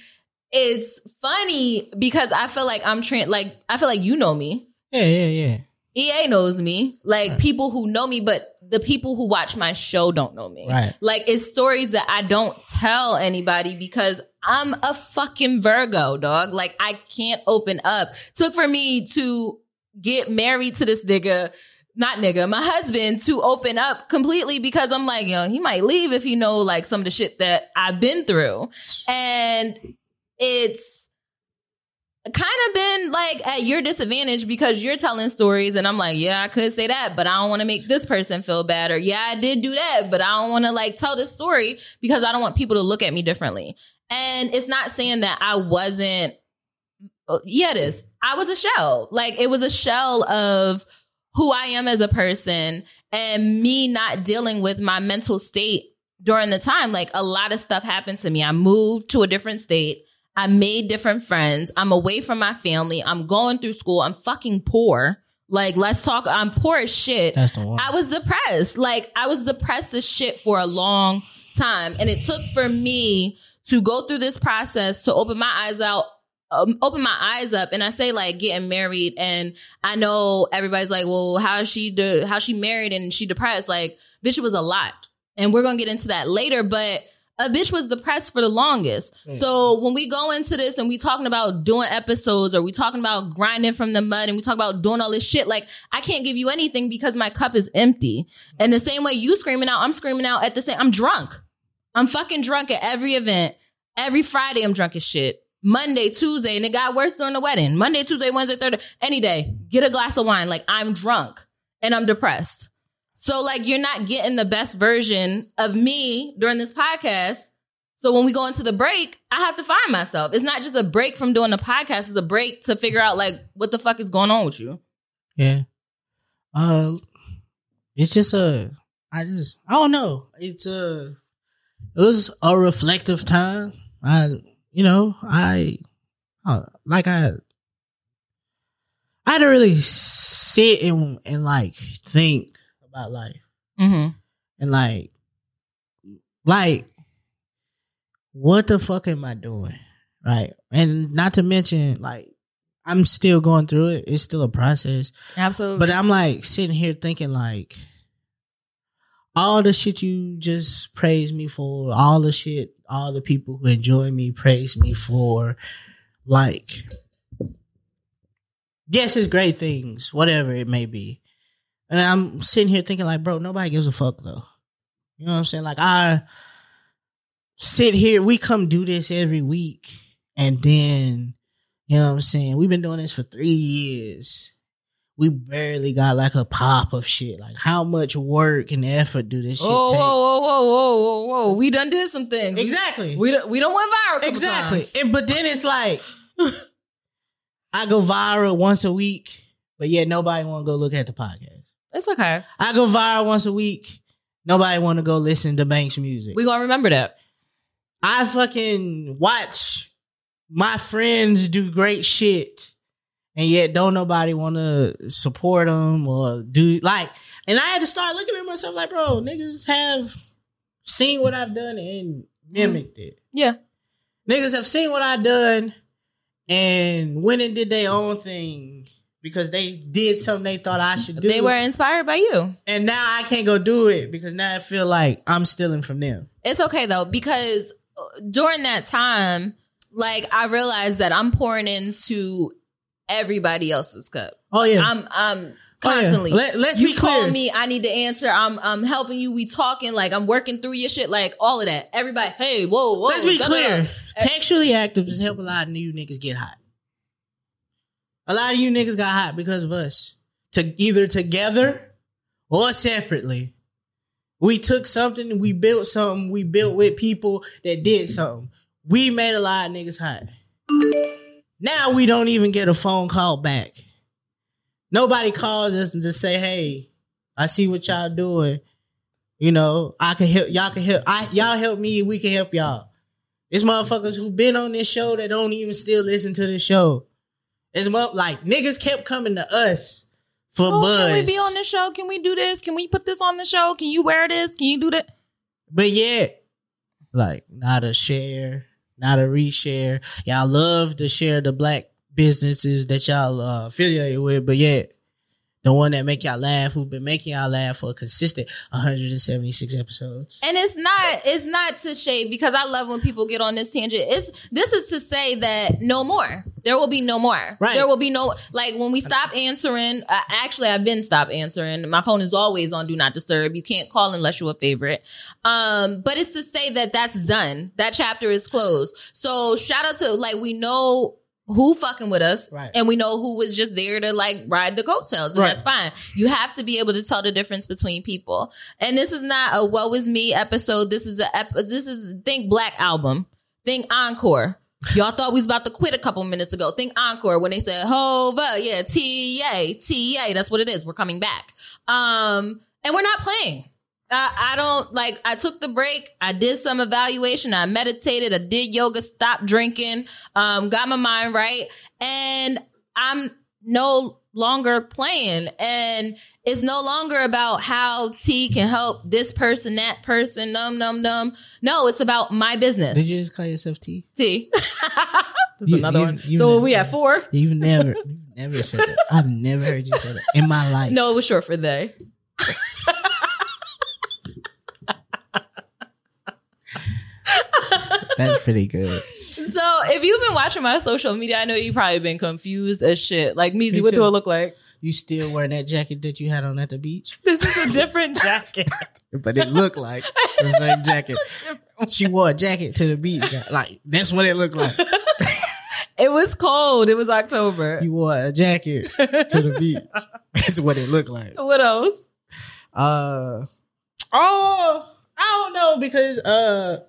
it's funny because I feel like I'm tra- like I feel like you know me. Yeah, yeah, yeah. EA knows me, like people who know me, but the people who watch my show don't know me. Right. Like it's stories that I don't tell anybody because I'm a fucking Virgo, dog. Like I can't open up. Took for me to get married to this nigga, not nigga, my husband to open up completely because I'm like, yo, he might leave if he know like some of the shit that I've been through. And it's kind of been like at your disadvantage because you're telling stories and I'm like, yeah, I could say that, but I don't want to make this person feel bad or yeah, I did do that, but I don't want to like tell this story because I don't want people to look at me differently. And it's not saying that I wasn't uh, yeah, it is. I was a shell. Like it was a shell of who I am as a person and me not dealing with my mental state during the time. Like a lot of stuff happened to me. I moved to a different state. I made different friends. I'm away from my family. I'm going through school. I'm fucking poor. Like, let's talk. I'm poor as shit. That's the one. I was depressed. Like, I was depressed as shit for a long time. And it took for me to go through this process to open my eyes out, um, open my eyes up. And I say, like, getting married. And I know everybody's like, well, how is she, de- how she married and she depressed? Like, bitch, it was a lot. And we're going to get into that later. But a bitch was depressed for the longest. Hmm. So when we go into this and we talking about doing episodes or we talking about grinding from the mud and we talk about doing all this shit, like I can't give you anything because my cup is empty. And the same way you screaming out, I'm screaming out at the same. I'm drunk. I'm fucking drunk at every event. Every Friday, I'm drunk as shit. Monday, Tuesday, and it got worse during the wedding. Monday, Tuesday, Wednesday, Thursday, any day. Get a glass of wine. Like I'm drunk and I'm depressed. So like you're not getting the best version of me during this podcast. So when we go into the break, I have to find myself. It's not just a break from doing the podcast, it's a break to figure out like what the fuck is going on with you. Yeah. Uh it's just a I just I don't know. It's a it was a reflective time. I you know, I uh, like I I had to really sit and and like think about life Mm-hmm. and like like what the fuck am I doing? Right. And not to mention like I'm still going through it. It's still a process. Absolutely. But I'm like sitting here thinking like all the shit you just praise me for, all the shit, all the people who enjoy me praise me for, like yes, it's great things, whatever it may be. And I'm sitting here thinking like, bro, nobody gives a fuck though. You know what I'm saying? Like I sit here, we come do this every week, and then you know what I'm saying? We've been doing this for three years. We barely got like a pop of shit. Like how much work and effort do this shit Whoa, take? whoa, whoa, whoa, whoa, whoa, whoa! We done did some things. Exactly. We don't, we don't went viral. exactly. times. And but then it's like <laughs> I go viral once a week, but yet nobody want to go look at the podcast. It's okay. I go viral once a week. Nobody want to go listen to Banks music. We gonna remember that. I fucking watch my friends do great shit, and yet don't nobody want to support them or do like. And I had to start looking at myself like, bro, niggas have seen what I've done and mimicked it. Yeah. Niggas have seen what I've done and went and did their own thing because they did something they thought I should do. They were inspired by you. and now I can't go do it because now I feel like I'm stealing from them. It's okay though because uh, during that time, like I realized that I'm pouring into everybody else's cup. Oh yeah, I'm I'm Oh, yeah. constantly. Let- let's you be call clear. me, I need to answer. I'm I'm helping you. We talking like I'm working through your shit. Like all of that. Everybody, hey, whoa, whoa. Let's be clear. Textually active is helped a lot of new niggas get hot. A lot of you niggas got hot because of us. To either together or separately. We took something, we built something, we built with people that did something. We made a lot of niggas hot. Now we don't even get a phone call back. Nobody calls us and just say, hey, I see what y'all doing. You know, I can help y'all can help I y'all help me, we can help y'all. It's motherfuckers who been on this show that don't even still listen to the show. It's well, like niggas kept coming to us for Oh, buzz. can we be on the show? Can we do this? Can we put this on the show? Can you wear this? Can you do that? But yet, like, not a share, not a reshare. Y'all love to share the black businesses that y'all uh, affiliated with, but yet, the one that make y'all laugh, who've been making y'all laugh for a consistent 176 episodes. And it's not it's not to shade because I love when people get on this tangent. It's this is to say that no more. There will be no more. Right. There will be no like when we stop answering. Uh, actually, I've been stopped answering. My phone is always on do not disturb. You can't call unless you're a favorite. Um, but it's to say that that's done. That chapter is closed. So shout out to like we know who fucking with us Right. and we know who was just there to like ride the coattails and Right. that's fine you have to be able to tell the difference between people and this is not a woe is me episode this is a ep- this is think black album think encore Y'all thought we was about to quit a couple minutes ago. Think encore when they said Hova, yeah, T A T A. That's what it is. We're coming back. Um, and we're not playing. I, I don't like. I took the break. I did some evaluation. I meditated. I did yoga. Stopped drinking. Um, got my mind right, and I'm no longer playing. And it's no longer about how T can help this person, that person. Num num num. No, it's about my business. Did you just call yourself T? T. <laughs> That's You- another you- one. you so never- we at four. You've never, you've never said that. I've never heard you say that in my <laughs> life. No, it was short for they. That's pretty good. So if you've been watching my social media, I know you've probably been confused as shit. Like Meezy, Me what do too. it look like? You still wearing that jacket that you had on at the beach? This is a different jacket. <laughs> But it looked like the same <laughs> jacket. She wore a jacket to the beach. Like that's what it looked like. <laughs> It was cold. It was October. You wore a jacket to the beach. That's what it looked like. what else? Uh oh, I don't know because uh.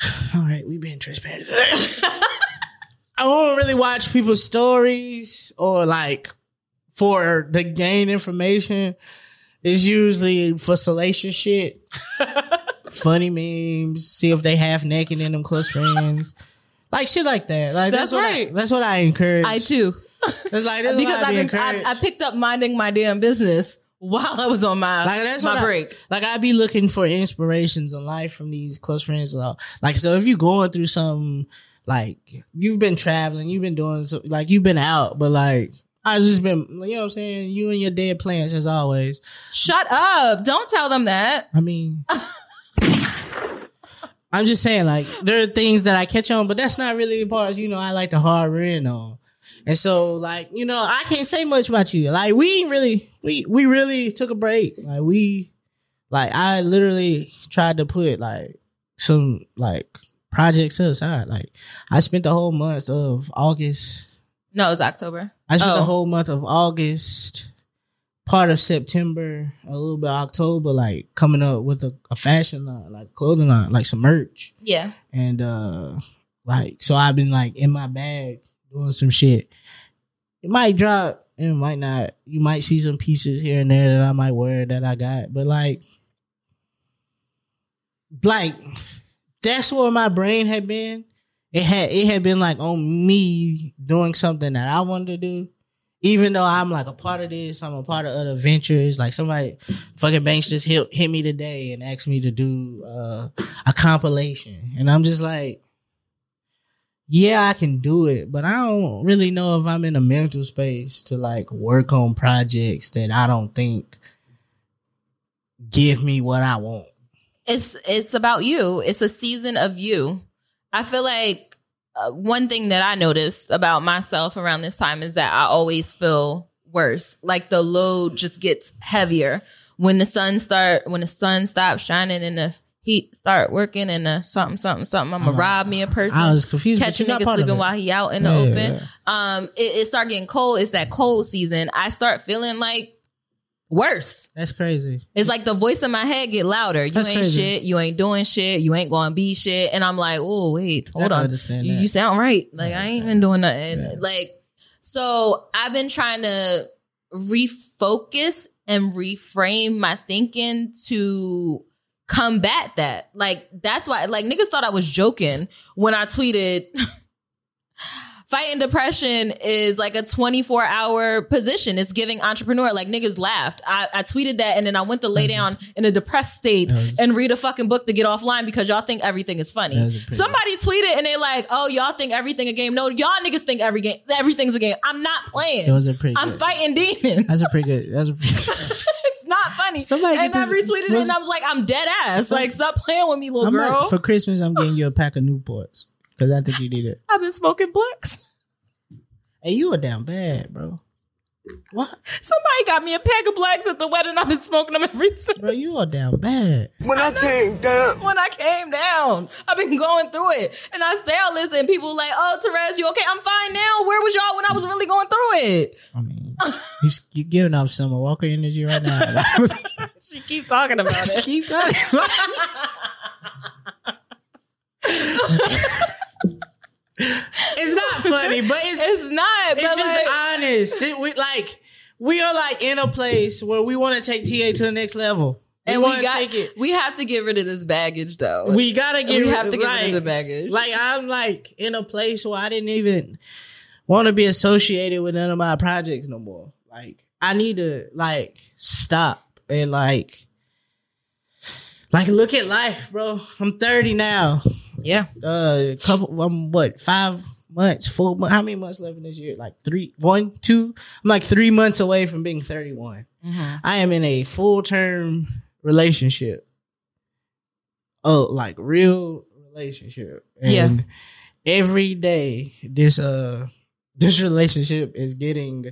<sighs> All right, we've been transparent. <laughs> I don't really watch people's stories or like for the gain information. It's usually for salacious shit, <laughs> funny memes. See if they half naked in them close friends, like shit like that. Like That's what I- right. that's what I encourage. I too. It's like because I I've been, I. I picked up minding my damn business while I was on my, Like that's my what I- break. like I'd be looking for inspirations in life from these close friends. Like so, if you're going through something, like you've been traveling, you've been doing so, like you've been out, but like I just been, you know what I'm saying. You and your dead plants as always. Shut up. Don't tell them that. I mean. <laughs> I'm just saying, like, there are things that I catch on, but that's not really the parts, you know, I like to hard in on. And so, like, you know, I can't say much about you. Like, we really, we, we really took a break. Like, we, like, I literally tried to put, like, some, like, projects to the side. Like, I spent the whole month of August. No, it was October. I spent the Oh. whole month of August, part of September, a little bit of October, like coming up with a, a fashion line, like clothing line, like some merch. Yeah. And uh like so I've been like in my bag doing some shit. It might drop and it might not. You might see some pieces here and there that I might wear that I got. But like like that's where my brain had been. It had it had been like on me doing something that I wanted to do. Even though I'm like a part of this, I'm a part of other ventures. Like somebody, fucking Banks just hit hit me today and asked me to do uh, a compilation, and I'm just like, yeah, I can do it, but I don't really know if I'm in a mental space to like work on projects that I don't think give me what I want. it's it's about you. It's a season of you. I feel like uh, one thing that I noticed about myself around this time is that I always feel worse. Like the load just gets heavier when the sun start when the sun stops shining and the heat start working and something something something. I'm gonna rob me a person. I was confused. Catch a but you're not nigga sleeping while he out in the Yeah, open. yeah. Um, it, it start getting cold. It's that cold season. I start feeling like worse. That's crazy. It's like the voice in my head get louder. You That's ain't crazy. shit. You ain't doing shit. You ain't going to be shit. And I'm like, oh wait, hold on. You, you sound right. Like I ain't been doing nothing. Yeah. Like so, I've been trying to refocus and reframe my thinking to combat that. Like that's why. Like niggas thought I was joking when I tweeted. <laughs> Fighting depression is like a 24 hour position. It's giving entrepreneur. Like niggas laughed. I, I tweeted that and then I went to lay down in a depressed state and read a fucking book to get offline because y'all think everything is funny. Somebody tweeted and they like, oh, y'all think everything a game. No, y'all niggas think every game everything's a game. I'm not playing. It was a pretty. I'm good. fighting demons. That's a pretty good. That's a. it's <laughs> <laughs> not funny. Somebody and I this- retweeted it and I was like, I'm dead ass. Some- like, stop playing with me, little I'm girl. for Christmas, I'm getting you a pack of Newports because I think you need it. <laughs> I've been smoking blacks. Hey, you were down bad, bro. What, Somebody got me a pack of blacks at the wedding. I've been smoking them every since. bro? You are down bad. When I came down, when I came down. I've been going through it. And I say all this and people like, oh, Therese, you okay? I'm fine now. Where was y'all when I was really going through it? I mean, you you giving off Summer Walker energy right now. <laughs> <laughs> She keep talking about it. Keep talking. <laughs> it's not funny, but it's It's not. it's but just like, honest. It- we like we are like in a place where we want to take TA to the next level. We and we got take it. we have to get rid of this baggage though. We gotta get. we rid- have to get like, rid of the baggage. Like I'm like in a place where I didn't even want to be associated with none of my projects no more. Like I need to like stop and like like look at life, bro. I'm 30 now. Yeah. Uh, couple. I'm what five months, four months. How many months left in this year? Like three, one, two. I'm like three months away from being 31. I am in a full term relationship. Oh, like real relationship, Yeah. every day this uh this relationship is getting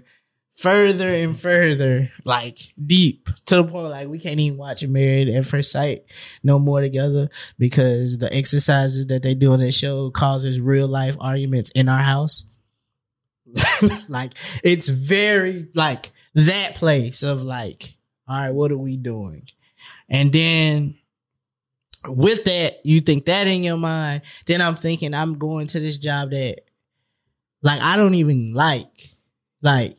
further and further like deep to the point like we can't even watch Married at First Sight no more together because the exercises that they do on that show causes real life arguments in our house. <laughs> like it's very like that place of like, all right, what are we doing? And then with that, you think that in your mind. Then I'm thinking I'm going to this job that like I don't even like. Like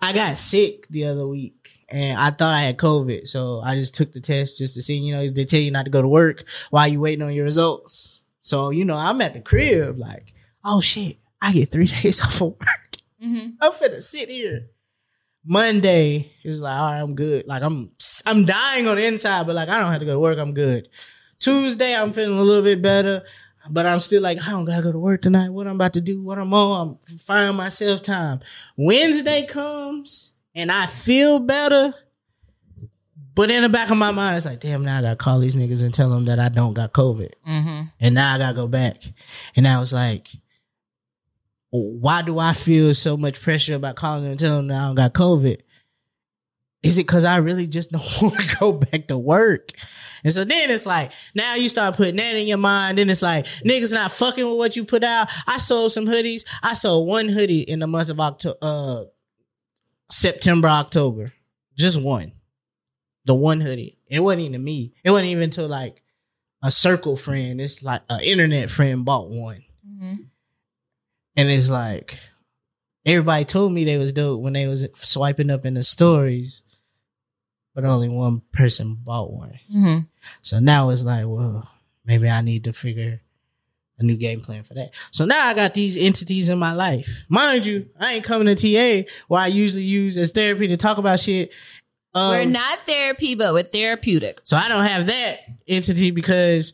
I got sick the other week and I thought I had COVID. So I just took the test just to see, you know, they tell you not to go to work while you waiting on your results. So, you know, I'm at the crib like, oh shit, I get three <laughs> days off of work. hmm I'm finna sit here. Monday is like, all right, I'm good. Like I'm I'm dying on the inside, but like I don't have to go to work. I'm good. Tuesday, I'm feeling a little bit better, but I'm still like, I don't gotta go to work tonight. What I'm about to do, what I'm on, I'm finding myself time. Wednesday comes and I feel better. But in the back of my mind, it's like, damn, now I gotta call these niggas and tell them that I don't got COVID. hmm And now I gotta go back. And I was like, why do I feel so much pressure about calling them and telling them I don't got COVID? Is it because I really just don't <laughs> want to go back to work? And so then it's like, now you start putting that in your mind. Then it's like, niggas not fucking with what you put out. I sold some hoodies. I sold one hoodie in the month of October, uh, September, October. Just one. The one hoodie. It wasn't even me. It wasn't even to like a circle friend. It's like an internet friend bought one. hmm And it's like everybody told me they was dope when they was swiping up in the stories, but only one person bought one. hmm So now it's like, well, maybe I need to figure a new game plan for that. So now I got these entities in my life. Mind you, I ain't coming to TA where I usually use as therapy to talk about shit. Um, we're not therapy, but we're therapeutic. so I don't have that entity because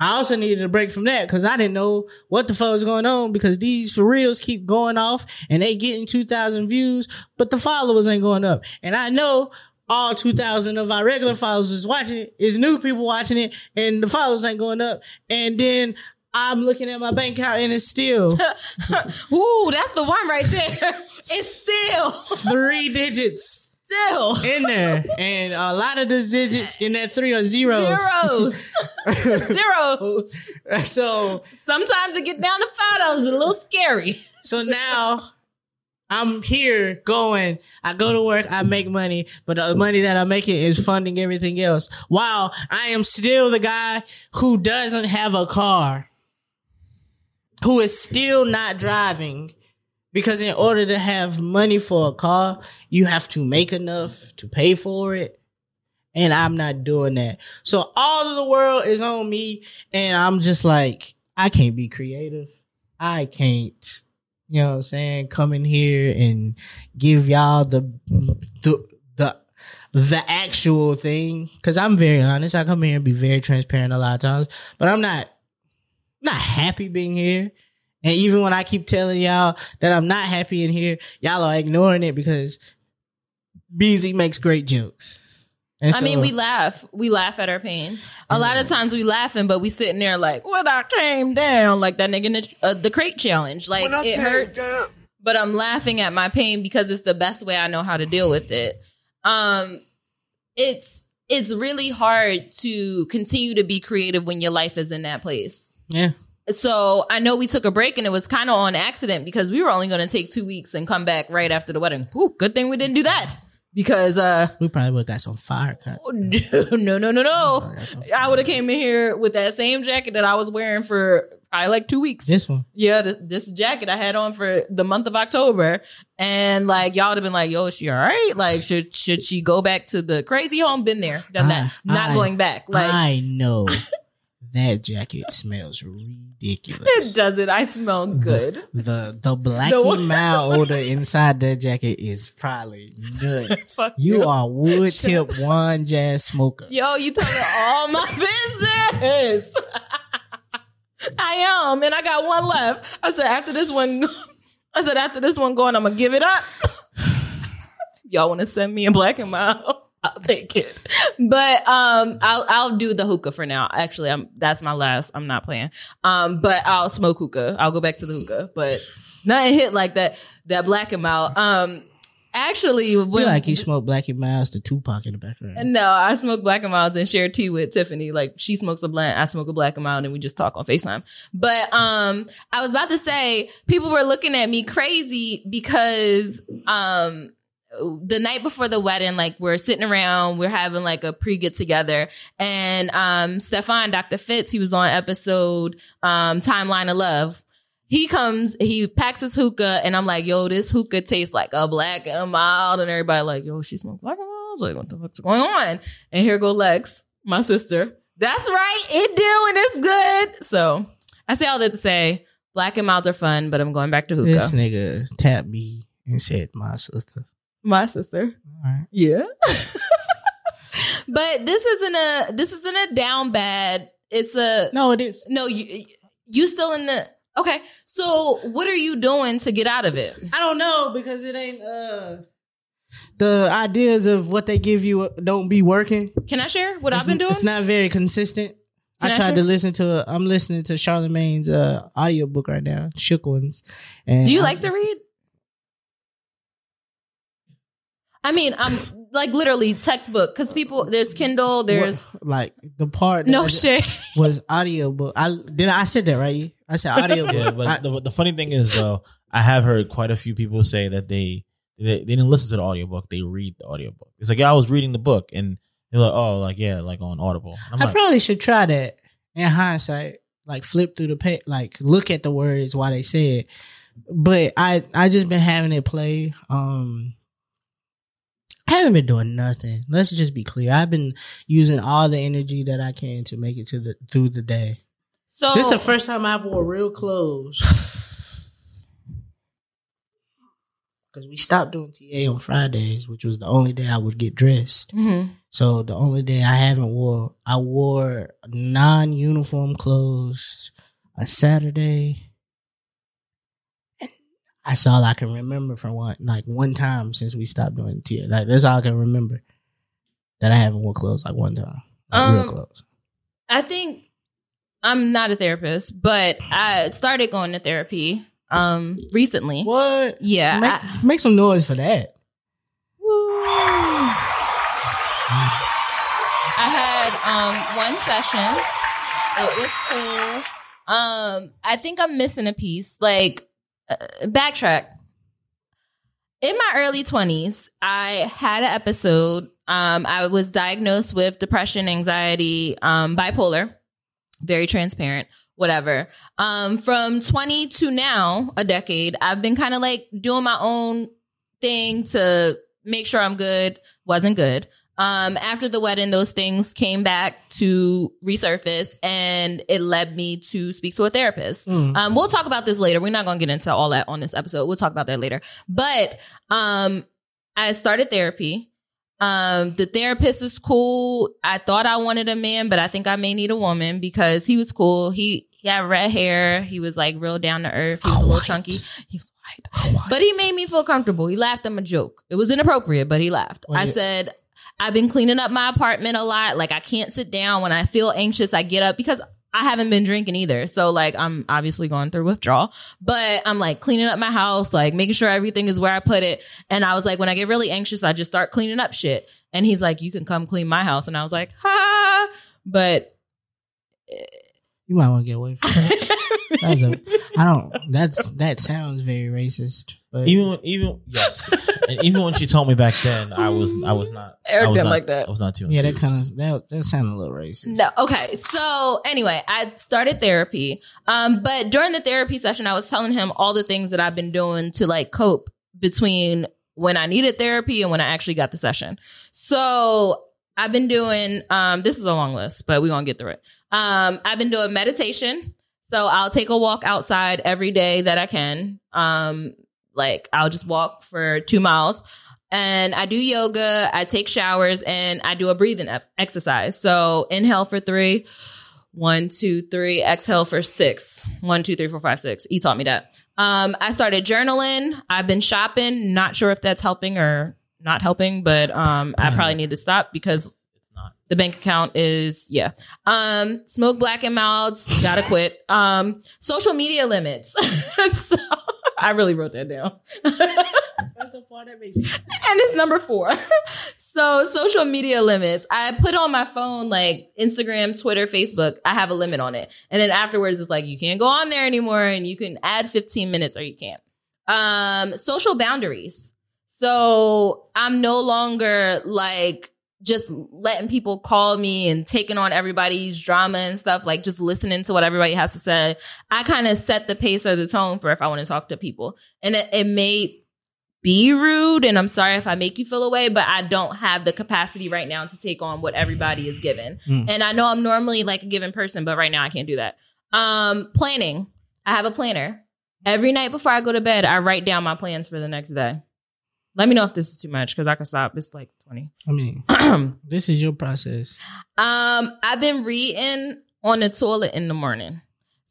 I also needed a break from that because I didn't know what the fuck was going on because these for reals keep going off and they getting 2,000 views, but the followers ain't going up. And I know all 2,000 of our regular followers is watching it, is new people watching it, and the followers ain't going up. And then I'm looking at my bank account and it's still <laughs> Ooh, that's the one right there. <laughs> It's still, three digits still in there. And a lot of the digits in that three are zeros. zeros, <laughs> zeros. so Sometimes it get down to five dollars. A little scary. So now I'm here going. I go to work, I make money, but the money that I'm making is funding everything else. While I am still the guy who doesn't have a car, who is still not driving. Because in order to have money for a car, you have to make enough to pay for it. And I'm not doing that. So all of the world is on me. And I'm just like, I can't be creative. I can't you know what I'm saying, come in here and give y'all the the the the actual thing. Cause I'm very honest. I come here and be very transparent a lot of times, but I'm not not happy being here. And even when I keep telling y'all that I'm not happy in here, y'all are ignoring it because BZ makes great jokes. And I mean, we laugh. We laugh at our pain. A lot of times we laughing, but we sitting there like, "When I came down," like that nigga in the, uh, the crate challenge. Like it hurts, down. but I'm laughing at my pain because it's the best way I know how to deal with it. Um, it's it's really hard to continue to be creative when your life is in that place. yeah. So I know we took a break and it was kind of on accident because we were only going to take two weeks and come back right after the wedding. Ooh, good thing we didn't do that because uh We probably would have got some fire cuts. <laughs> no no no no so I would have came in here with that same jacket that I was wearing for probably like two weeks. This one. yeah, this, this jacket I had on for the month of October, and like y'all would have been like, "Yo, is she all right? Like, should should she go back to the crazy home? Been there, done that. Not I- going back. Like, I know <laughs> that jacket smells ridiculous. it doesn't. I smell good. The the The blacky mild odor inside that jacket is probably nuts. <laughs> You you. are wood <laughs> tip one jazz smoker. Yo, you telling all my <laughs> business. I am, and I got one left. I said after this one, I said after this one going, I'm gonna give it up. Y'all want to send me a black and mild? I'll take it. but um, I'll I'll do the hookah for now. Actually, I'm that's my last. I'm not playing. Um, but I'll smoke hookah. I'll go back to the hookah, but nothing hit like that. That black and mild. Um, actually, when feel like you smoke Blackie Miles to Tupac in the background. no, I smoke black and milds and share tea with Tiffany. Like she smokes a blunt, I smoke a black and mild, and we just talk on Facetime. But um, I was about to say people were looking at me crazy because um, the night before the wedding, like we're sitting around, we're having like a pre get together, and um, Stefan, Dr. Fitz, he was on episode um, Timeline of Love. He comes, he packs his hookah, and I'm like, yo, this hookah tastes like a black and mild. And everybody like, yo, she smoked black and mild. Like, what the fuck's going on? And here go Lex, my sister. That's right, it do, and it's good. So I say all that to say, black and mild are fun, but I'm going back to hookah. This nigga tapped me and said, "My sister." My sister. All right. Yeah. <laughs> but this isn't a this isn't a down bad. It's a No, it is. no, you you still in the Okay. So what are you doing to get out of it? I don't know because it ain't uh the ideas of what they give you don't be working. Can I share what it's, I've been doing? It's not very consistent. I I tried share? to listen to. I'm listening to Charlamagne's uh, audiobook right now, Shook Ones. And Do you I- like to read? I mean, I'm like literally textbook because people there's Kindle, there's what- like the part no I- shit. was audiobook. I did. I said that right? I said audiobook. Yeah, but I- the, the funny thing is though, I have heard quite a few people say that they they, they didn't listen to the audiobook, they read the audiobook. It's like yeah, I was reading the book and they're like, oh, like yeah, like on Audible. I'm I like, probably should try that in hindsight. Like flip through the page, like look at the words while they say it. But I I just been having it play. Um I haven't been doing nothing. Let's just be clear. I've been using all the energy that I can to make it to the through the day. So This is the first time I've wore real clothes. <sighs> Because we stopped doing TA on Fridays, which was the only day I would get dressed. Mhm. So the only day I haven't wore, I wore non-uniform clothes a Saturday. That's all I can remember from one, like one time since we stopped doing TA. Like that's all I can remember that I haven't worn clothes like one time, like real Um, clothes. I think I'm not a therapist, but I started going to therapy um recently. What? Yeah. Make, I- make some noise for that. Woo. I had um one session. It was cool. Um, I think I'm missing a piece. Like, uh, backtrack. In my early 20s, I had an episode. Um, I was diagnosed with depression, anxiety, um, bipolar. Very transparent, whatever. Um, from 20 to now, a decade, I've been kind of like doing my own thing to make sure I'm good. Wasn't good. Um, after the wedding, those things came back to resurface and it led me to speak to a therapist. Mm. Um, we'll talk about this later. We're not going to get into all that on this episode. We'll talk about that later. But, um, I started therapy. Um, the therapist is cool. I thought I wanted a man, but I think I may need a woman because he was cool. He, he had red hair. He was like real down to earth. He was a little chunky. He was white. But he made me feel comfortable. He laughed at my joke. It was inappropriate, but he laughed. What I did- said, I've been cleaning up my apartment a lot. Like I can't sit down when I feel anxious. I get up because I haven't been drinking either. So like I'm obviously going through withdrawal, but I'm like cleaning up my house, like making sure everything is where I put it. And I was like, when I get really anxious, I just start cleaning up shit. And he's like, you can come clean my house. And I was like, ha. But You might want to get away from that. That's a, I don't. That's that sounds very racist. But even when, even yes, and even when she told me back then, I was I was not <laughs> I was Arrogant not, like that. I was not too yeah, that kind of that that sounded a little racist. No. Okay. So anyway, I started therapy. Um, but during the therapy session, I was telling him all the things that I've been doing to like cope between when I needed therapy and when I actually got the session. So I've been doing um this is a long list, but we're gonna get through it. Um, I've been doing meditation. So I'll take a walk outside every day that I can. Um, like I'll just walk for two miles and I do yoga, I take showers, and I do a breathing exercise. So inhale for three, one, two, three, exhale for six, one, two, three, four, five, six. He taught me that. Um, I started journaling. I've been shopping. Not sure if that's helping or not helping, but um, I probably need to stop because The bank account is yeah. Um, smoke black and milds. Gotta quit. Um, social media limits. <laughs> so, I really wrote that down. <laughs> That's the part that makes you. and it's number four. <laughs> so social media limits. I put on my phone like Instagram, Twitter, Facebook. I have a limit on it, and then afterwards it's like you can't go on there anymore, and you can add 15 minutes or you can't. Um, social boundaries. So I'm no longer like just letting people call me and taking on everybody's drama and stuff, like just listening to what everybody has to say. I kind of set the pace or the tone for if I want to talk to people. And it, it may be rude and I'm sorry if I make you feel away, but I don't have the capacity right now to take on what everybody is given. Mm. And I know I'm normally like a given person, but right now I can't do that. Um, planning. I have a planner. Every night before I go to bed, I write down my plans for the next day. Let me know if this is too much because I can stop. It's like 20. I mean, <clears throat> this is your process. Um, I've been reading on the toilet in the morning.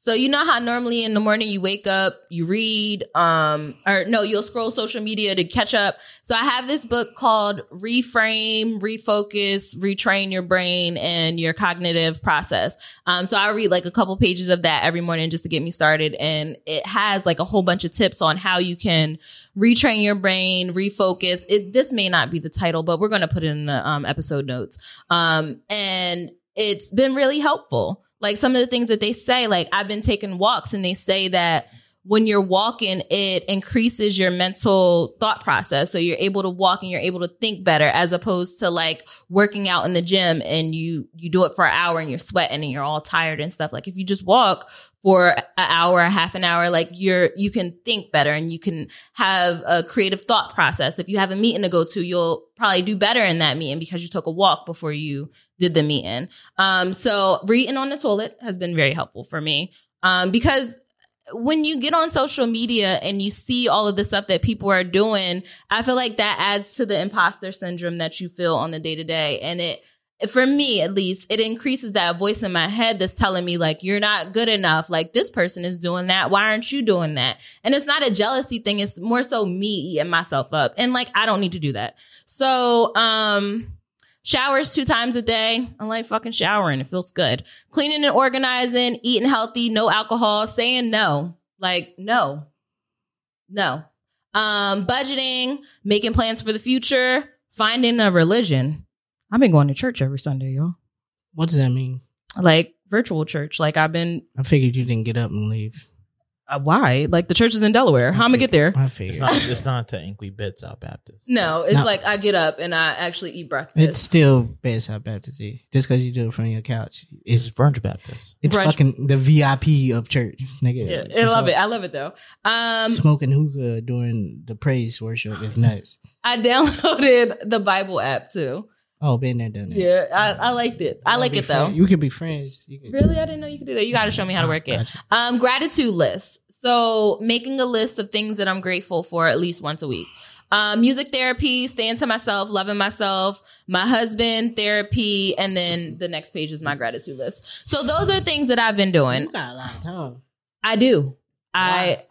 So you know how normally in the morning you wake up, you read, um, or no, you'll scroll social media to catch up. So I have this book called Reframe, Refocus, Retrain Your Brain and Your Cognitive Process. Um, so I read like a couple pages of that every morning just to get me started. And it has like a whole bunch of tips on how you can retrain your brain, refocus. It, this may not be the title, but we're going to put it in the um, episode notes. Um, and it's been really helpful. Like some of the things that they say, like I've been taking walks and they say that when you're walking, it increases your mental thought process. So you're able to walk and you're able to think better as opposed to like working out in the gym and you, you do it for an hour and you're sweating and you're all tired and stuff. Like if you just walk for an hour, a half an hour, like you're, you can think better and you can have a creative thought process. If you have a meeting to go to, you'll probably do better in that meeting because you took a walk before you did the meeting. Um, so reading on the toilet has been very helpful for me. Um, because when you get on social media and you see all of the stuff that people are doing, I feel like that adds to the imposter syndrome that you feel on the day to day. And it, for me at least, it increases that voice in my head that's telling me like, you're not good enough. Like this person is doing that. Why aren't you doing that? And it's not a jealousy thing. It's more so me eating myself up. And like, I don't need to do that. So, um, Showers two times a day. I like fucking showering. It feels good. Cleaning and organizing, eating healthy, no alcohol, saying no. Like, no. No. Um, budgeting, making plans for the future, finding a religion. I've been going to church every Sunday, y'all. What does that mean? Like virtual church. Like I've been I figured you didn't get up and leave. Uh, why? Like the church is in Delaware. How am I get there? I It's figured. not. It's not technically Bedside Baptist. No, it's No. like I get up and I actually eat breakfast. It's still Bedside Baptist. Just because you do it from your couch, It's it's brunch Baptist. it's Brunch. fucking the VIP of church, nigga. yeah, I love it. I love it though. Um, Smoking hookah during the praise worship is nuts. I <laughs> downloaded the Bible app too. Oh, been there, done that. Yeah, I, I liked it. I like it though. friend- You could be friends. You could, Really, I didn't know you could do that. You got to show me how to work it. Gotcha. Um, gratitude list. So making a list of things that I'm grateful for at least once a week. Um, music therapy, staying to myself, loving myself, my husband, therapy, and then the next page is my gratitude list. So those are things that I've been doing. You got a lot of time. I do. I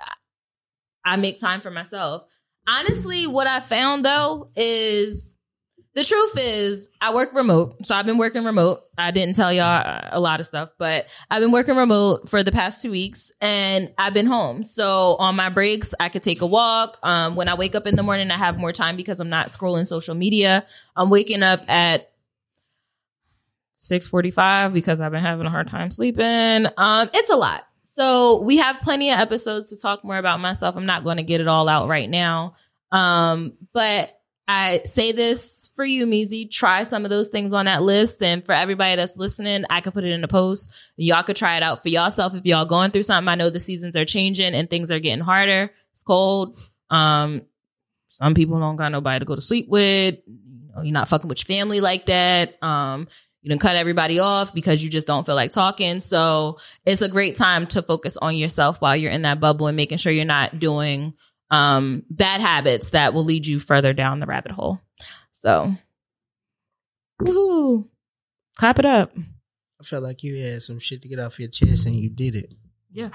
I make time for myself. Honestly, what I found though is the truth is I work remote. So I've been working remote. I didn't tell y'all a lot of stuff, but I've been working remote for the past two weeks and I've been home. So on my breaks, I could take a walk. Um, when I wake up in the morning, I have more time because I'm not scrolling social media. I'm waking up at 6:45 because I've been having a hard time sleeping. Um, it's a lot. So we have plenty of episodes to talk more about myself. I'm not going to get it all out right now. Um, but I say this for you, Meezy. Try some of those things on that list. And for everybody that's listening, I could put it in a post. Y'all could try it out for yourself if y'all going through something. I know the seasons are changing and things are getting harder. It's cold. Um, some people don't got nobody to go to sleep with. You know, you're not fucking with your family like that. Um, you done cut everybody off because you just don't feel like talking. So it's a great time to focus on yourself while you're in that bubble and making sure you're not doing um bad habits that will lead you further down the rabbit hole. So woohoo. Clap it up. I felt like you had some shit to get off your chest and you did it. Yeah.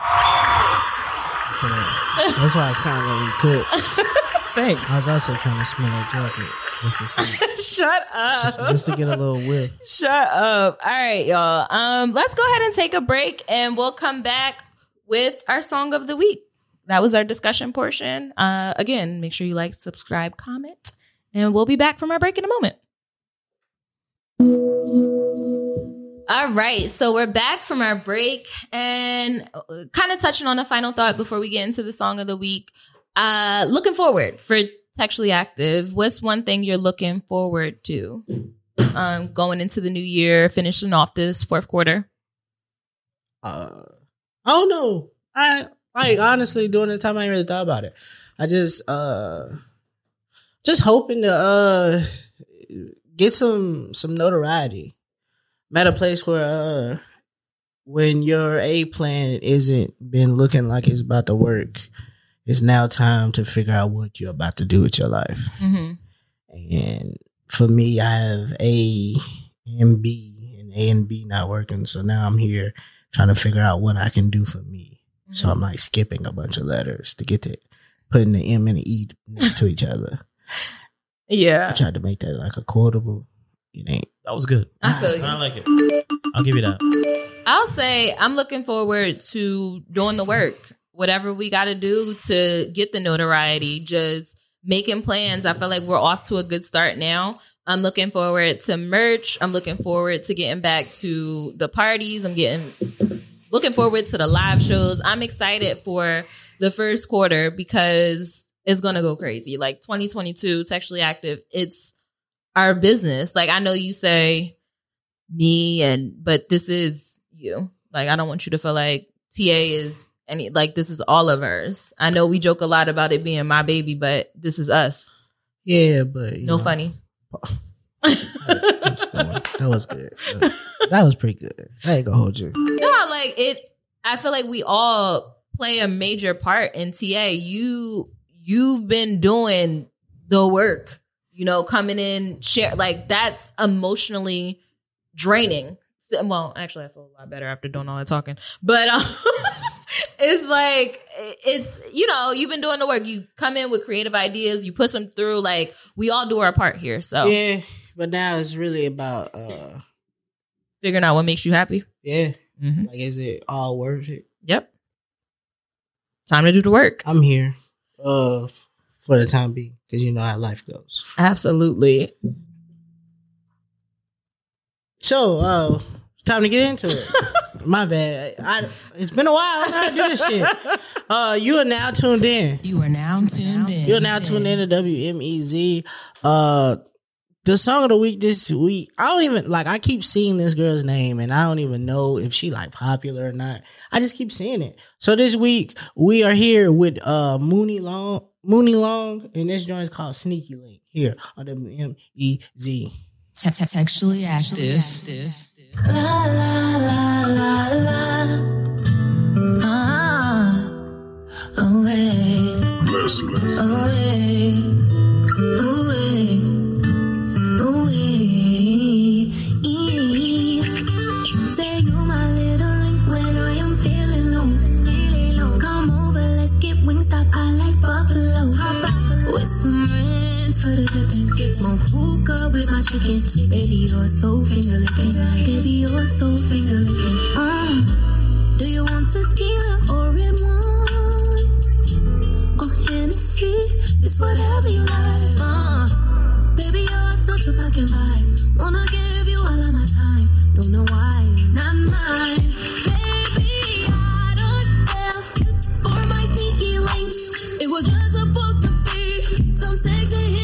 Yeah. That's why I was kind of letting you cook. <laughs> Thanks. I was also trying to smell a jacket. <laughs> Shut up. just, just to get a little whiff. Shut up. All right, y'all. Um, let's go ahead and take a break and we'll come back with our song of the week. That was our discussion portion. Uh, again, make sure you like, subscribe, comment, and we'll be back from our break in a moment. All right, so we're back from our break and kind of touching on a final thought before we get into the song of the week. Uh, looking forward for Textually Active, what's one thing you're looking forward to? um, going into the new year, finishing off this fourth quarter? Uh, I don't know. I like honestly during this time I ain't really thought about it. I just uh just hoping to uh get some some notoriety. I'm at a place where uh when your A plan isn't been looking like it's about to work, it's now time to figure out what you're about to do with your life. Mm-hmm. And for me, I have A and B, and A and B not working. So now I'm here trying to figure out what I can do for me. So I'm like skipping a bunch of letters to get to putting the M and the E next to each other. <laughs> Yeah. I tried to make that like a quotable. It ain't. That was good. I feel you. I like it. I'll give you that. I'll say I'm looking forward to doing the work, whatever we got to do to get the notoriety. Just making plans. I feel like we're off to a good start now. I'm looking forward to merch. I'm looking forward to getting back to the parties. I'm getting looking forward to the live shows. I'm excited for the first quarter because it's gonna go crazy. Like 2022, sexually active. It's our business. Like I know you say me and but this is you. Like I don't want you to feel like TA is any like this is all of ours. I know we joke a lot about it being my baby, but this is us. Yeah, but No know, funny. That's good. That was good. That was pretty good. I ain't gonna hold you. No, like it. I feel like we all play a major part in TA. You you've been doing the work. You know, coming in, share like that's emotionally draining. Well, actually, I feel a lot better after doing all that talking. But um, <laughs> it's like it's you know you've been doing the work. You come in with creative ideas. You push them through. Like we all do our part here. So Yeah, but now it's really about uh figuring out what makes you happy. yeah. Mhm. Like, is it all worth it? Yep. Time to do the work. I'm here uh for the time being because you know how life goes. Absolutely. So, uh, it's time to get into it. <laughs> My bad. I, it's been a while. I don't know how to do this shit. Uh, you are now tuned in. You are now tuned in. You're now tuned in to WMEZ. Uh, the song of the week this week, I don't even like. I keep seeing this girl's name, and I don't even know if she like popular or not. I just keep seeing it. So this week we are here with uh Muni Long, Muni Long, and this joint is called Sneaky Link here on WMEZ. Te- te- Textually active. Say Smoke hookah with my chicken. Baby, you're so finger licking. Baby, you're so finger licking. Uh, do you want tequila or red wine? Or Hennessy? It's whatever you like. Uh, baby, you're such a fucking vibe. Wanna give you all of my time. Don't know why, not mine. Baby, I don't care for my sneaky link. It was just supposed to be some sex and Hennessy.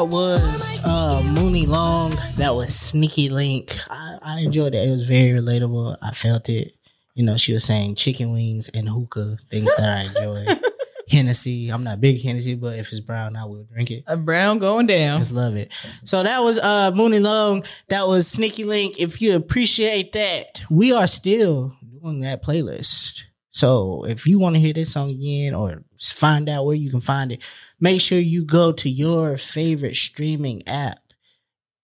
That was uh Muni Long. That was Sneaky Link. I, I enjoyed it. It was very relatable. I felt it. You know, she was saying chicken wings and hookah, things that I enjoy. <laughs> Hennessy. I'm not big Hennessy, but if it's brown, I will drink it. A brown going down. Just love it. So that was uh Muni Long. That was Sneaky Link. If you appreciate that, we are still doing that playlist. So if you want to hear this song again or find out where you can find it, make sure you go to your favorite streaming app,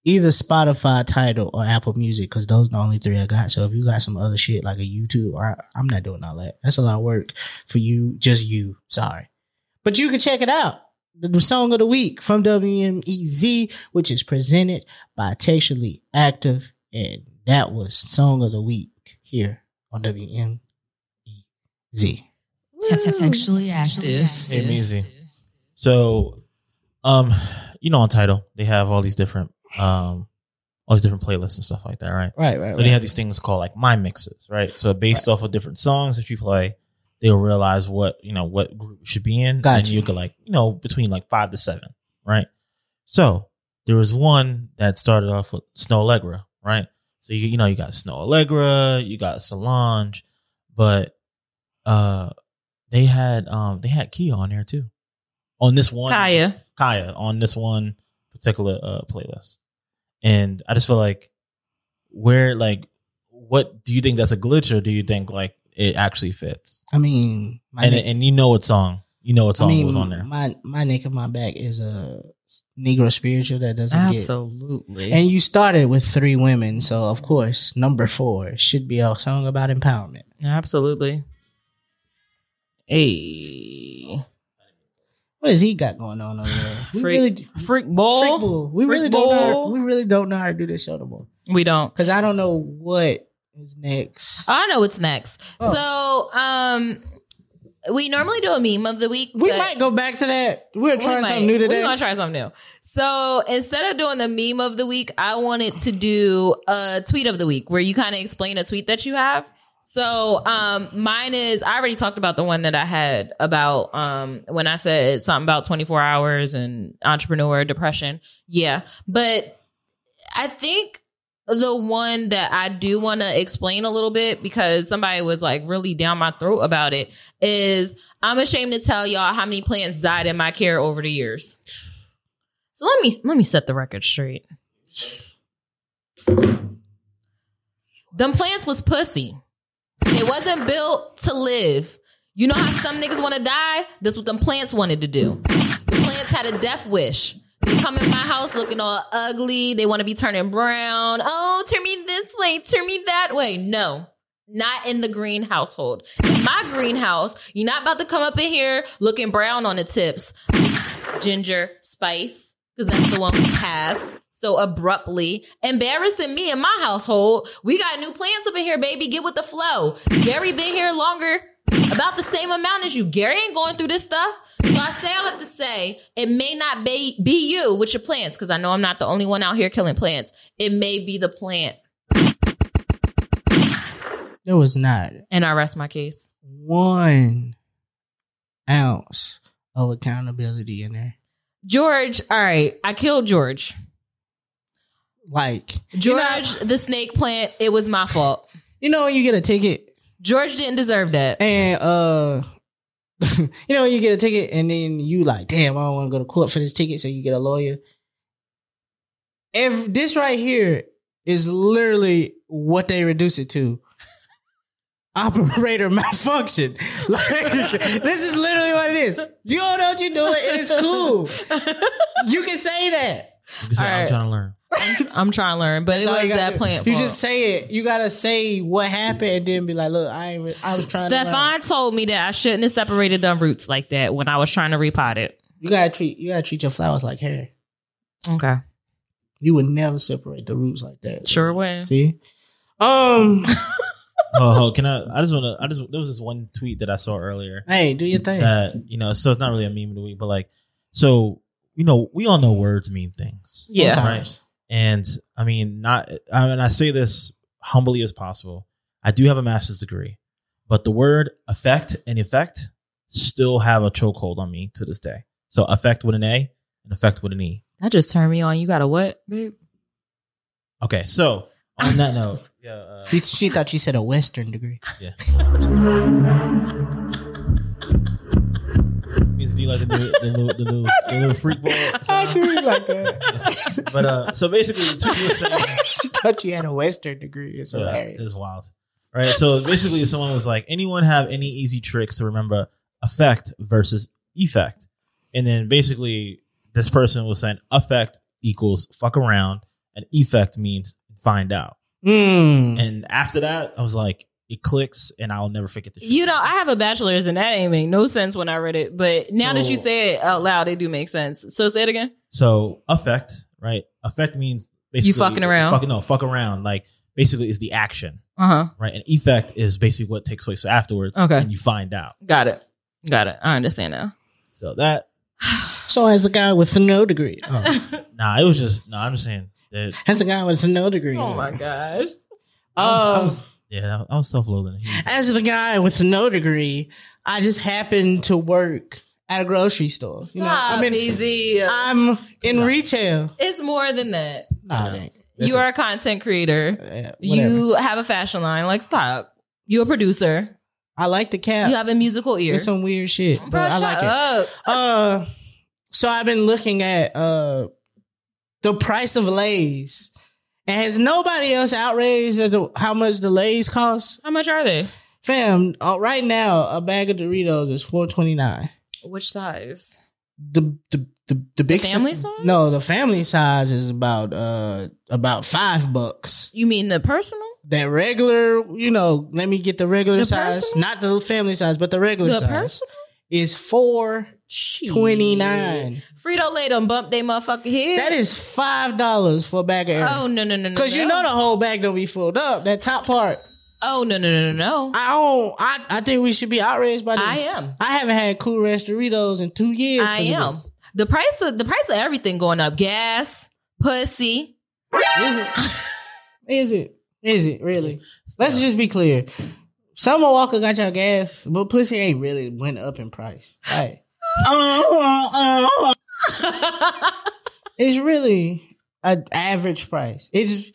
either Spotify, Tidal, or Apple Music, because those are the only three I got. So if you got some other shit like a YouTube, or I'm not doing all that. That's a lot of work for you, just you. Sorry, but you can check it out. The song of the week from WMEZ, which is presented by Textually Active, and that was song of the week here on WMEZ. Textually active. Hey, easy. So, um, you know, on Tidal they have all these different um, all these different playlists and stuff like that, right? Right, right, So right. they have these things called like my mixes, right? So based off of different songs that you play, they'll realize what you know what group should be in, Gotcha. and you could like you know between like five to seven, right? So there was one that started off with Snoh Aalegra, right? So you you know you got Snoh Aalegra, you got Solange, but uh they had um they had Khia on there too, on this one Kaya. Kaya on this one particular uh playlist. And I just feel like where like what do you think that's a glitch or do you think like it actually fits? I mean, my and neck, and you know what song. You know what I song mean, was on there. my my neck and my back is a Negro spiritual that doesn't get. Absolutely. And you started with three women, so of course, number four should be a song about empowerment. Absolutely. Hey. What has he got going on over there? We Freak, really, freak ball. freak bull. We Freak really don't. Know how, we really don't know how to do this show no more We don't. because I don't know what is next. I know what's next. Oh. So, um, we normally do a meme of the week. we might go back to that. We're We trying might. something new today. We're gonna try something new. So instead of doing the meme of the week, I wanted to do a tweet of the week where you kind of explain a tweet that you have. So um mine is I already talked about the one that I had about um when I said something about 24 hours and entrepreneur depression. Yeah. But I think the one that I do want to explain a little bit because somebody was like really down my throat about it is I'm ashamed to tell y'all how many plants died in my care over the years. So let me let me set the record straight. Them plants was pussy. It wasn't built to live. You know how some niggas want to die? That's what them plants wanted to do. The plants had a death wish. They come in my house looking all ugly. They want to be turning brown. Oh, turn me this way, turn me that way. No, not in the green household. In my greenhouse, you're not about to come up in here looking brown on the tips. Ginger Spice, because that's the one we passed so abruptly, embarrassing me and my household. We got new plants up in here, baby. Get with the flow. Gary been here longer, about the same amount as you. Gary ain't going through this stuff. So I say all have to say, it may not be, be you with your plants, because I know I'm not the only one out here killing plants. It may be the plant. there was not And I rest my case. one ounce of accountability in there. George, all right, I killed George. Like George, the snake plant, it was my fault. you know, when you get a ticket George didn't deserve that. and uh <laughs> you know when you get a ticket and then you like damn i don't want to go to court for this ticket so you get a lawyer if this right here is literally what they reduce it to <laughs> operator <laughs> malfunction like this is literally what it is you don't know what you're doing it's cool you can say that You can say, All I'm right. trying to learn. <laughs> I'm trying to learn, but it That's all was that do. plant you fault. just say it you gotta say what happened and then be like look i ain't re- i was trying to learn. Stefan told me that I shouldn't have separated them roots like that when I was trying to repot it. you gotta treat you gotta treat your flowers like hair Okay. You would never separate the roots like that. Sure way. See? Um <laughs> Oh, can I? I just want to. I just there was this one tweet that I saw earlier Hey, do your thing. that you know. So it's not really a meme of the week, but like, so you know, we all know words mean things. Yeah. Sometimes. And I mean, not, I mean, I say this humbly as possible. I do have a master's degree, but the word affect and effect still have a chokehold on me to this day. So affect with an A and effect with an E. That just turned me on. You got a what, babe? Okay. So on that note, <laughs> yeah, uh, She, she thought she said a Western degree. yeah. <laughs> Means do you like the new, the new, the new, the new freak ball? <laughs> I do like that. <laughs> But uh, so basically, the was saying, <laughs> she thought she had a Western degree. It's Yeah, hilarious. It's wild. right? So basically, someone was like, anyone have any easy tricks to remember effect versus effect? And then basically, this person was saying effect equals fuck around, and effect means find out. Mm. And after that, I was like, it clicks, and I'll never forget the shit. You know, I have a bachelor's and that ain't make no sense when I read it. But now that you say it out loud, it do make sense. So say it again. So effect, right? Effect means basically you fucking around. Fucking no, fuck around. Like basically is the action, Uh huh. right? And effect is basically what takes place afterwards. Okay. And you find out. Got it. Got it. I understand now. So that <sighs> So as a guy with no degree, <laughs> oh, nah, it was just no. I'm just saying that as a guy with no degree, Oh my gosh. I was, I Um, was yeah, I was self-loathing. As the guy with no degree, I just happened to work at a grocery store. You know, Stop, I mean, easy. I'm in retail. it's more than that. Nah, it. You are a content creator. Yeah. You have a fashion line. Like, stop. You a producer. I like the cap. You have a musical ear. It's some weird shit, but Bro, I shut like it. Uh, so I've been looking at uh the price of Lay's, and has nobody else outraged at the, how much delays cost? How much are they? Fam, uh, right now a bag of Doritos is four twenty nine. Which size? The the the, the big si- family size? No, the family size is about uh about five bucks. You mean the personal? That regular, you know, let me get the regular The size, personal? not the family size, but the regular The size personal? is four twenty nine. Frito Lay done bump they motherfucker head. That is five dollars for a bag of air. Oh no no no no! Because you know the whole bag don't be filled up. That top part. Oh no no no no no! I don't. I, I think we should be outraged by this. I am. I haven't had Cool Ranch Doritos in two years. I am. The price of the price of everything going up. Gas, pussy. Is it? <laughs> Is it? Is it really? Let's just be clear. Summer Walker got your gas, but pussy ain't really went up in price. Right? <laughs> It's really an average price. It's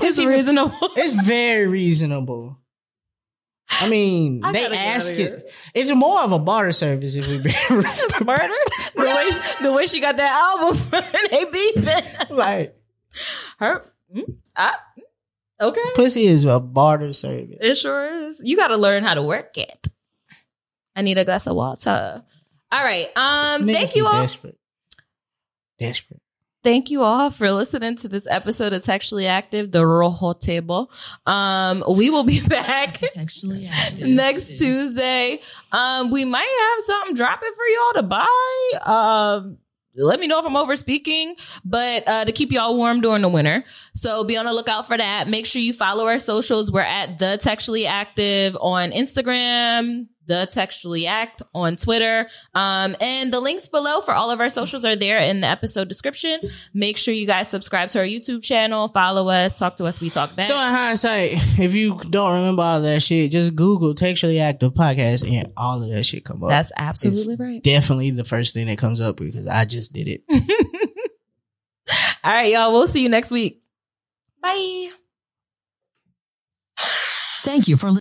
It's reasonable. It's very reasonable. I mean, I they ask it. It's more of a barter service if we be <laughs> Murder. The way the way she got that album from, <laughs> they beefing. like Her. mm, I- okay. pussy is a barter service. It sure is. You got to learn how to work it. I need a glass of water. All right. Um. Niggas thank you all. Desperate. Desperate. Thank you all for listening to this episode of Textually Active, the Rojo Table. Um, we will be <laughs> back Sexually active. next Tuesday. Um, we might have something dropping for y'all to buy. Um, let me know if I'm over speaking, but uh, to keep y'all warm during the winter. So be on the lookout for that. Make sure you follow our socials. We're at the Textually Active on Instagram, the Textually Act on Twitter. Um, and the links below for all of our socials are there in the episode description. Make sure you guys subscribe to our YouTube channel, follow us, talk to us, we talk back. So in hindsight, if you don't remember all that shit, just Google textually active podcast and all of that shit come up. That's absolutely It's right. Definitely the first thing that comes up because I just did it. <laughs> All right, y'all. We'll see you next week. Bye. Thank you for